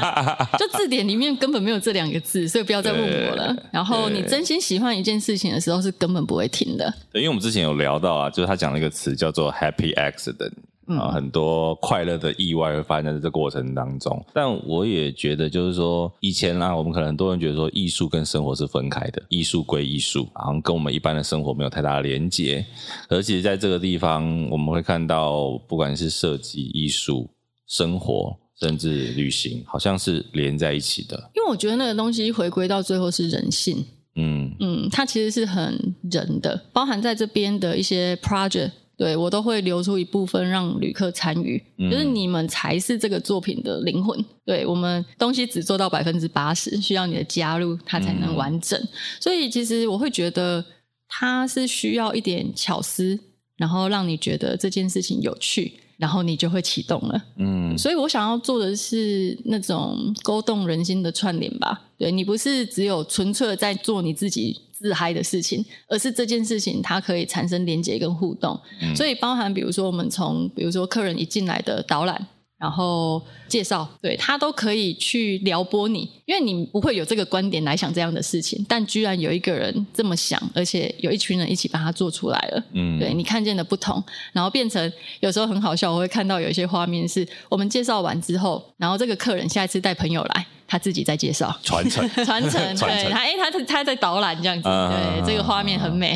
就字典里面根本没有这两个字，所以不要再问我了。然后你真心喜欢一件事情的时候，是根本不会停的。
对，因为我们之前有聊到啊，就是他讲了一个词叫做 “happy accident”。啊，很多快乐的意外会发生在这个过程当中，但我也觉得，就是说，以前啦，我们可能很多人觉得说，艺术跟生活是分开的，艺术归艺术，好像跟我们一般的生活没有太大的连接。而且在这个地方，我们会看到，不管是设计、艺术、生活，甚至旅行，好像是连在一起的。
因为我觉得那个东西回归到最后是人性，嗯嗯，它其实是很人的，包含在这边的一些 project。对，我都会留出一部分让旅客参与，嗯、就是你们才是这个作品的灵魂。对，我们东西只做到百分之八十，需要你的加入，它才能完整。嗯、所以其实我会觉得它是需要一点巧思，然后让你觉得这件事情有趣，然后你就会启动了。嗯，所以我想要做的是那种勾动人心的串联吧。对，你不是只有纯粹的在做你自己。自嗨的事情，而是这件事情它可以产生连接跟互动，嗯、所以包含比如说我们从比如说客人一进来的导览。然后介绍，对，他都可以去撩拨你，因为你不会有这个观点来想这样的事情，但居然有一个人这么想，而且有一群人一起把它做出来了。嗯，对，你看见的不同，然后变成有时候很好笑，我会看到有一些画面是我们介绍完之后，然后这个客人下一次带朋友来，他自己在介绍，
传承，
传承，对，他哎，他他在导览这样子，啊、对，这个画面很美。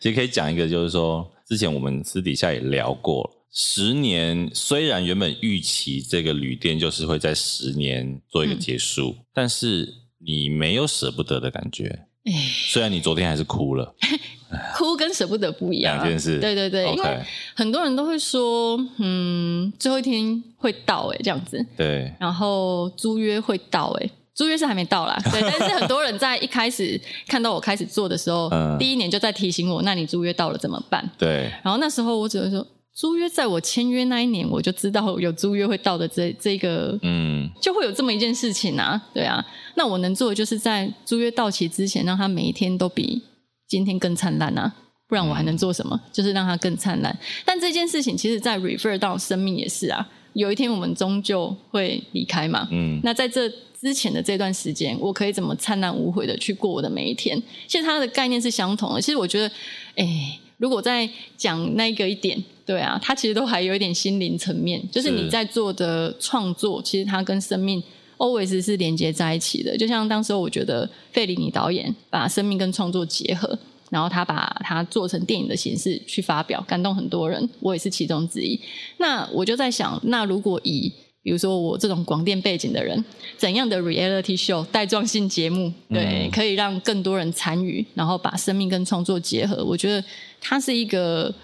其实可以讲一个，就是说之前我们私底下也聊过。十年虽然原本预期这个旅店就是会在十年做一个结束，嗯、但是你没有舍不得的感觉。唉虽然你昨天还是哭了，
哭跟舍不得不一样。
两件事，
对对对因为很多人都会说，嗯，最后一天会到哎，这样子。
对。
然后租约会到哎，租约是还没到啦。对，但是很多人在一开始看到我开始做的时候，嗯、第一年就在提醒我，那你租约到了怎么办？
对。
然后那时候我只会说。租约在我签约那一年，我就知道有租约会到的这这个，嗯，就会有这么一件事情啊，对啊。那我能做的就是在租约到期之前，让它每一天都比今天更灿烂啊，不然我还能做什么？嗯、就是让它更灿烂。但这件事情其实，在 refer 到生命也是啊，有一天我们终究会离开嘛，嗯。那在这之前的这段时间，我可以怎么灿烂无悔的去过我的每一天。其实它的概念是相同的。其实我觉得，哎，如果再讲那个一点，对啊，它其实都还有一点心灵层面，就是你在做的创作，其实它跟生命 always 是连接在一起的。就像当时候我觉得费里尼导演把生命跟创作结合。然后他把它做成电影的形式去发表，感动很多人，我也是其中之一。那我就在想，那如果以比如说我这种广电背景的人，怎样的 reality show 带状性节目，对，可以让更多人参与，然后把生命跟创作结合，我觉得它是一个。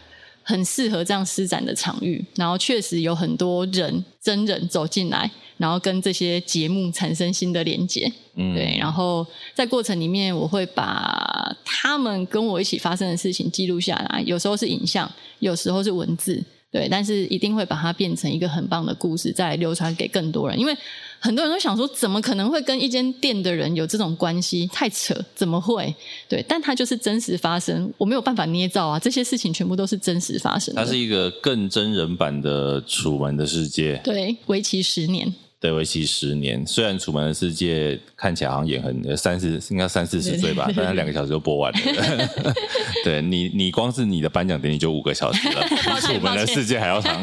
很适合这样施展的场域，然后确实有很多人真人走进来，然后跟这些节目产生新的连接。嗯，对，然后在过程里面，我会把他们跟我一起发生的事情记录下来，有时候是影像，有时候是文字。对，但是一定会把它变成一个很棒的故事，再流传给更多人。因为很多人都想说，怎么可能会跟一间店的人有这种关系？太扯，怎么会？对，但它就是真实发生，我没有办法捏造啊。这些事情全部都是真实发生的。
它是一个更真人版的《楚门的世界》。
对，为期十年。
对，为期十年。虽然《楚门的世界》看起来好像也很三四，应该三四十岁吧，但是两个小时就播完了。对你，你光是你的颁奖典礼就五个小时了，比《楚门的世界》还要长。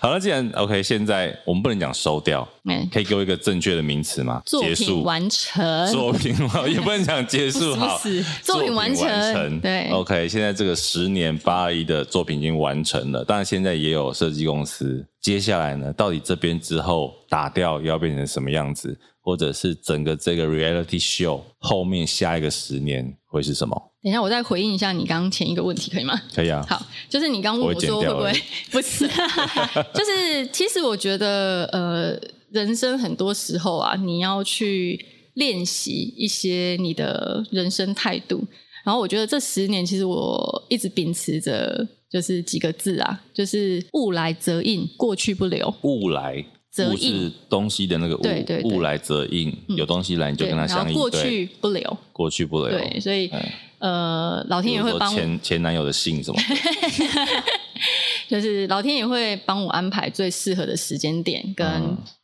好了，既然 OK，现在我们不能讲收掉，可以给我一个正确的名词吗？
结束，完成。
作品也不能讲结束，好，
作品完成。对
，OK，现在这个十年八二一的作品已经完成了，当然现在也有设计公司。接下来呢，到底这边之后打掉要变成什么样子，或者是整个这个 reality show 后面下一个十年会是什么？
等一下，我再回应一下你刚刚前一个问题，可以吗？
可以啊。
好，就是你刚问我说会不会 不是，就是其实我觉得呃，人生很多时候啊，你要去练习一些你的人生态度。然后我觉得这十年其实我一直秉持着。就是几个字啊，就是物来则应，过去不留。
物来则应是东西的那个物，对对对，物来则应，有东西来你就跟他相应。
过去不留，
过去不留。
对，所以呃，老天爷会帮我
前前男友的信什么？
就是老天爷会帮我安排最适合的时间点，跟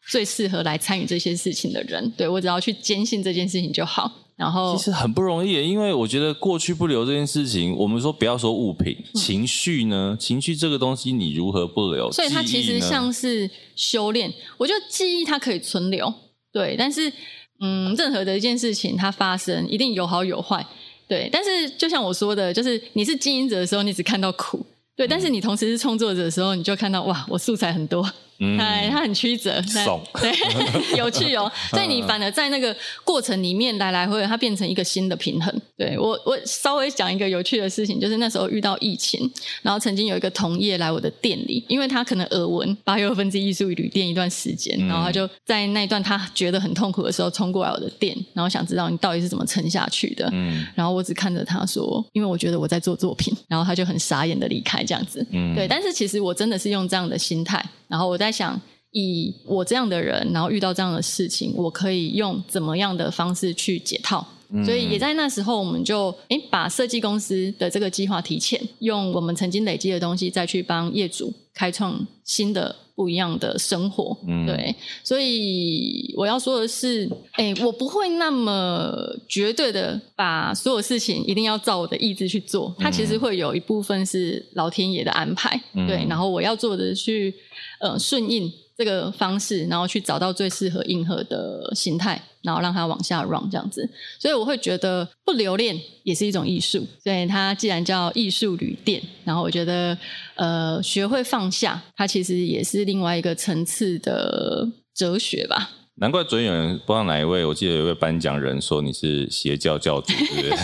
最适合来参与这些事情的人。对，我只要去坚信这件事情就好。然后
其实很不容易，因为我觉得过去不留这件事情，我们说不要说物品，情绪呢？情绪这个东西你如何不留？
所以它其实像是修炼。我觉得记忆它可以存留，对，但是嗯，任何的一件事情它发生一定有好有坏，对。但是就像我说的，就是你是经营者的时候，你只看到苦，对。嗯、但是你同时是创作者的时候，你就看到哇，我素材很多。嗯，它很曲折，对，有趣哦。所以你反而在那个过程里面来来回回，它变成一个新的平衡。对，我，我稍微讲一个有趣的事情，就是那时候遇到疫情，然后曾经有一个同业来我的店里，因为他可能耳闻八又二分之一艺术旅店一段时间，然后他就在那一段他觉得很痛苦的时候冲过来我的店，然后想知道你到底是怎么撑下去的。嗯，然后我只看着他说，因为我觉得我在做作品，然后他就很傻眼的离开这样子。嗯，对，但是其实我真的是用这样的心态。然后我在想，以我这样的人，然后遇到这样的事情，我可以用怎么样的方式去解套？嗯、所以也在那时候，我们就诶把设计公司的这个计划提前，用我们曾经累积的东西，再去帮业主开创新的不一样的生活。嗯、对，所以我要说的是，诶我不会那么绝对的把所有事情一定要照我的意志去做，它其实会有一部分是老天爷的安排。嗯、对，然后我要做的去。呃，顺应这个方式，然后去找到最适合硬核的形态，然后让它往下 run 这样子。所以我会觉得不留恋也是一种艺术。所以它既然叫艺术旅店，然后我觉得呃，学会放下，它其实也是另外一个层次的哲学吧。
难怪昨天有人不知道哪一位，我记得有一位颁奖人说你是邪教教主，对不对？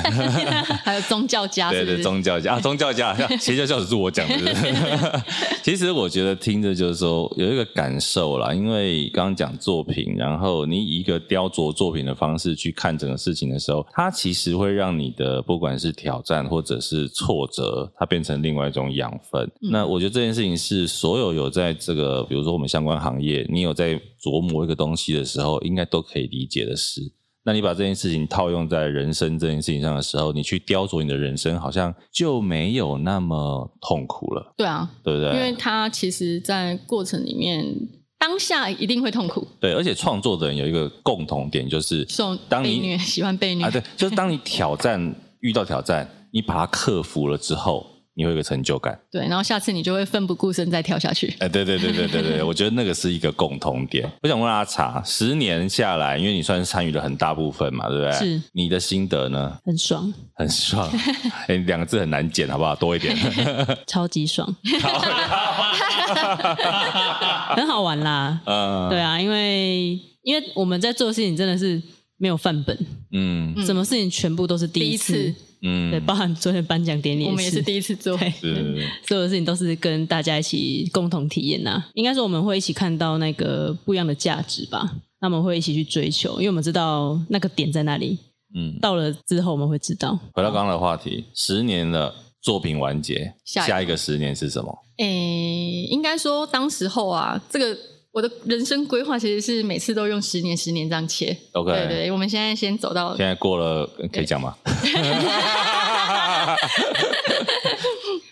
还有宗教家是是，对对，宗教家啊，宗教家，邪教教主是我讲的是不是。其实我觉得听着就是说有一个感受啦，因为刚刚讲作品，然后你以一个雕琢作品的方式去看整个事情的时候，它其实会让你的不管是挑战或者是挫折，它变成另外一种养分。嗯、那我觉得这件事情是所有有在这个，比如说我们相关行业，你有在琢磨一个东西的。时候应该都可以理解的事，那你把这件事情套用在人生这件事情上的时候，你去雕琢你的人生，好像就没有那么痛苦了。对啊，
对不对？
因为它其实，在过程里面。当下一定会痛苦。
对，而且创作的人有一个共同点，就是
受
当你
喜欢被虐
啊，对，就是当你挑战遇到挑战，你把它克服了之后。你会有个成就感，
对，然后下次你就会奋不顾身再跳下去。
哎，对对对对对对，我觉得那个是一个共同点。我想问阿茶，十年下来，因为你算是参与了很大部分嘛，对不对？
是。
你的心得呢？
很爽，
很爽。哎，两个字很难剪，好不好？多一点。
超级爽。很好玩啦。嗯。对啊，因为因为我们在做的事情真的是没有范本，嗯，什么事情全部都是第一次。嗯，对，包含昨天颁奖典礼，
我们也是第一次做，
对，所有的事情都是跟大家一起共同体验呐、啊。应该说我们会一起看到那个不一样的价值吧，那我们会一起去追求，因为我们知道那个点在哪里。嗯，到了之后我们会知道。
回到刚刚的话题，十年的作品完结，下一，下一个十年是什么？
诶，应该说当时候啊，这个。我的人生规划其实是每次都用十年、十年这样切。OK，对对，我们现在先走到。
现在过了，可以讲吗？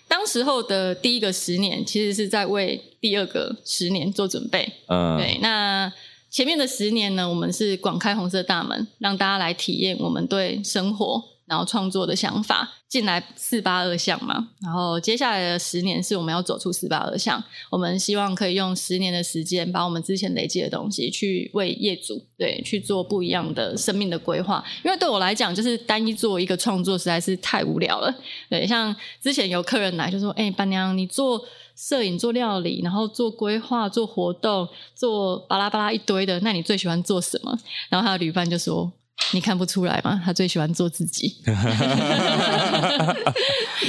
当时候的第一个十年，其实是在为第二个十年做准备。嗯，对。那前面的十年呢，我们是广开红色大门，让大家来体验我们对生活。然后创作的想法进来四八二巷嘛，然后接下来的十年是我们要走出四八二巷，我们希望可以用十年的时间，把我们之前累积的东西去为业主对去做不一样的生命的规划。因为对我来讲，就是单一做一个创作实在是太无聊了。对，像之前有客人来就说：“哎，板娘，你做摄影、做料理，然后做规划、做活动、做巴拉巴拉一堆的，那你最喜欢做什么？”然后他的旅伴就说。你看不出来吗？他最喜欢做自己。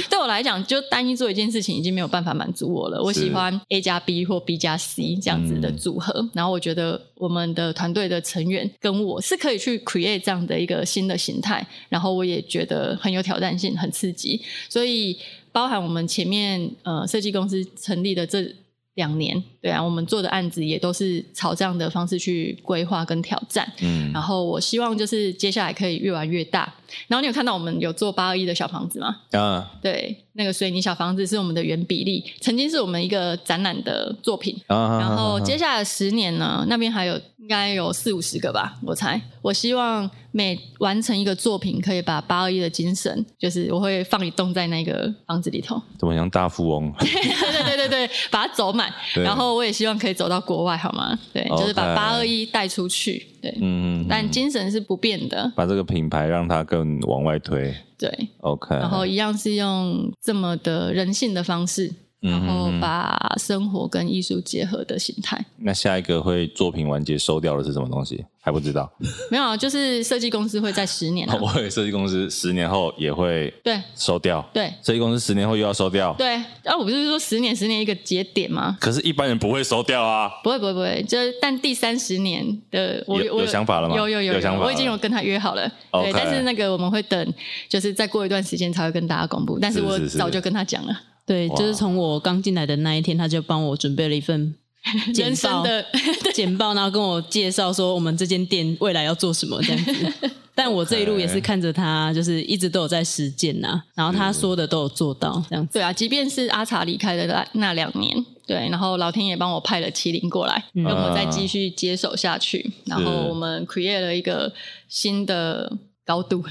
对我来讲，就单一做一件事情已经没有办法满足我了。我喜欢 A 加 B 或 B 加 C 这样子的组合。嗯、然后我觉得我们的团队的成员跟我是可以去 create 这样的一个新的形态。然后我也觉得很有挑战性，很刺激。所以包含我们前面呃设计公司成立的这。两年，对啊，我们做的案子也都是朝这样的方式去规划跟挑战。嗯，然后我希望就是接下来可以越玩越大。然后你有看到我们有做八二一的小房子吗？啊，对，那个水泥小房子是我们的原比例，曾经是我们一个展览的作品。啊，然后接下来十年呢，那边还有应该有四五十个吧，我猜。我希望每完成一个作品，可以把八二一的精神，就是我会放一栋在那个房子里头。
怎么样，大富翁？
对 对对对对，把它走满。然后我也希望可以走到国外，好吗？对，就是把八二一带出去。对，嗯，但精神是不变的。
把这个品牌让它更往外推。
对
，OK。
然后一样是用这么的人性的方式。然后把生活跟艺术结合的形态。
那下一个会作品完结收掉的是什么东西？还不知道。
没有啊，就是设计公司会在十年、啊。
我会设计公司十年后也会对收掉。
对，
设计公司十年后又要收掉。
对，啊，我不是说十年十年一个节点吗？
可是，一般人不会收掉啊。
不会，不会，不会。就但第三十年的我
有，有想法了吗？
有有有，有想法，我已经有跟他约好了。对，但是那个我们会等，就是再过一段时间才会跟大家公布。但是我早就跟他讲了。是是是
对，就是从我刚进来的那一天，他就帮我准备了一份 简报的 简报，然后跟我介绍说我们这间店未来要做什么这样子。但我这一路也是看着他，就是一直都有在实践呐，然后他说的都有做到这样子。
对啊，即便是阿茶离开的那那两年，对，然后老天爷帮我派了麒麟过来，让我再继续接手下去，然后我们 create 了一个新的高度。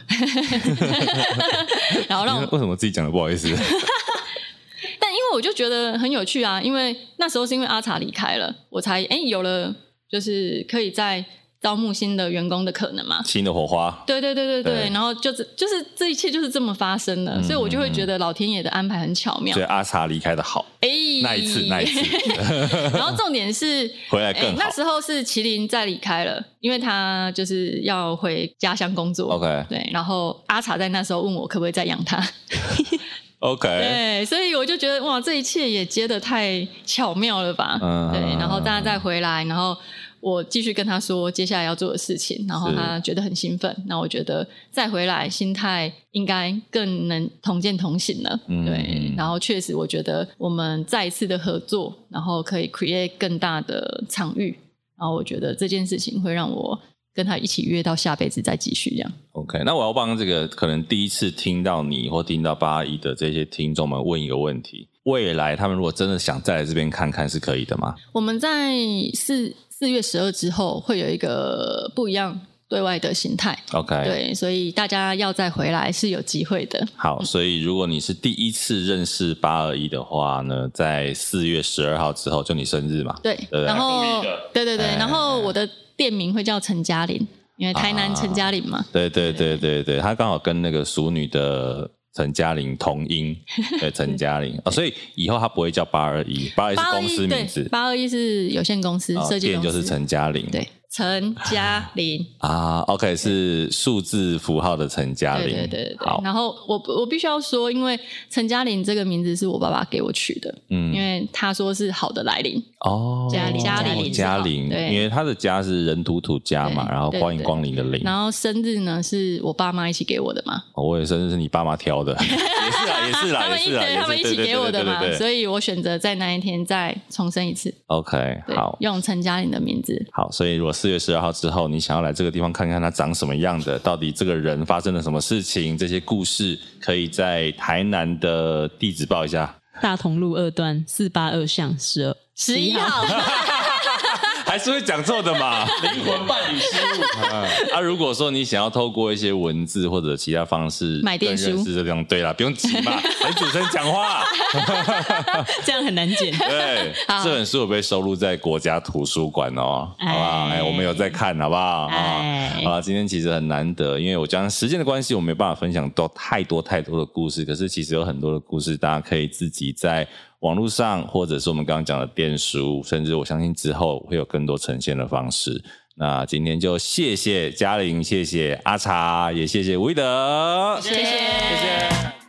然后让我
为什么自己讲的不好意思？
我就觉得很有趣啊，因为那时候是因为阿茶离开了，我才哎有了就是可以再招募新的员工的可能嘛，
新的火花。
对对对对对，对然后就是就是这一切就是这么发生的，嗯、所以我就会觉得老天爷的安排很巧妙。
所以阿茶离开的好，哎，那一次那一次。
然后重点是
回来更好。
那时候是麒麟在离开了，因为他就是要回家乡工作。
OK，
对，然后阿茶在那时候问我可不可以再养他。
OK，
对，所以我就觉得哇，这一切也接的太巧妙了吧？嗯，对，然后大家再回来，然后我继续跟他说接下来要做的事情，然后他觉得很兴奋，那我觉得再回来心态应该更能同见同行了。嗯，对，然后确实我觉得我们再一次的合作，然后可以 create 更大的场域，然后我觉得这件事情会让我。跟他一起约到下辈子再继续这样。
OK，那我要帮这个可能第一次听到你或听到八二一的这些听众们问一个问题：未来他们如果真的想再来这边看看，是可以的吗？
我们在四四月十二之后会有一个不一样。对外的形态
，OK，
对，所以大家要再回来是有机会的。
好，所以如果你是第一次认识八二一的话呢，在四月十二号之后，就你生日嘛，
对，
对，
然后对对对，然后我的店名会叫陈嘉玲，因为台南陈嘉玲嘛，
对对对对对，他刚好跟那个熟女的陈嘉玲同音，对，陈嘉玲。啊，所以以后他不会叫八二一，八二一是公司名字，
八二一是有限公司设计
店就是陈嘉玲，
对。陈嘉玲。
啊，OK，是数字符号的陈嘉玲，
对对对对。好，然后我我必须要说，因为陈嘉玲这个名字是我爸爸给我取的，嗯，因为他说是好的来临
哦，
嘉玲嘉玲
嘉玲，对，因为他的家是人土土家嘛，然后欢迎光临的临，
然后生日呢是我爸妈一起给我的嘛，
我也生日是你爸妈挑的，也是啦，也是啦，
他们一起他们一起给我的嘛，所以我选择在那一天再重生一次
，OK，好，
用陈嘉玲的名字，
好，所以如果四月十二号之后。你想要来这个地方看看他长什么样的？到底这个人发生了什么事情？这些故事可以在台南的地址报一下：
大同路二段四八二巷十二
十一号。
还是会讲错的嘛，灵魂伴侣失误。啊，如果说你想要透过一些文字或者其他方式
买电书，
是这样对啦，不用急嘛，等主持人讲话，
这样很难剪。
对，这本书有被收录在国家图书馆哦，好不好？哎，我们有在看，好不好？啊，好了，今天其实很难得，因为我讲时间的关系，我没办法分享到太多太多的故事，可是其实有很多的故事，大家可以自己在。网络上，或者是我们刚刚讲的电书，甚至我相信之后会有更多呈现的方式。那今天就谢谢嘉玲，谢谢阿茶，也谢谢威德，
谢谢，谢谢。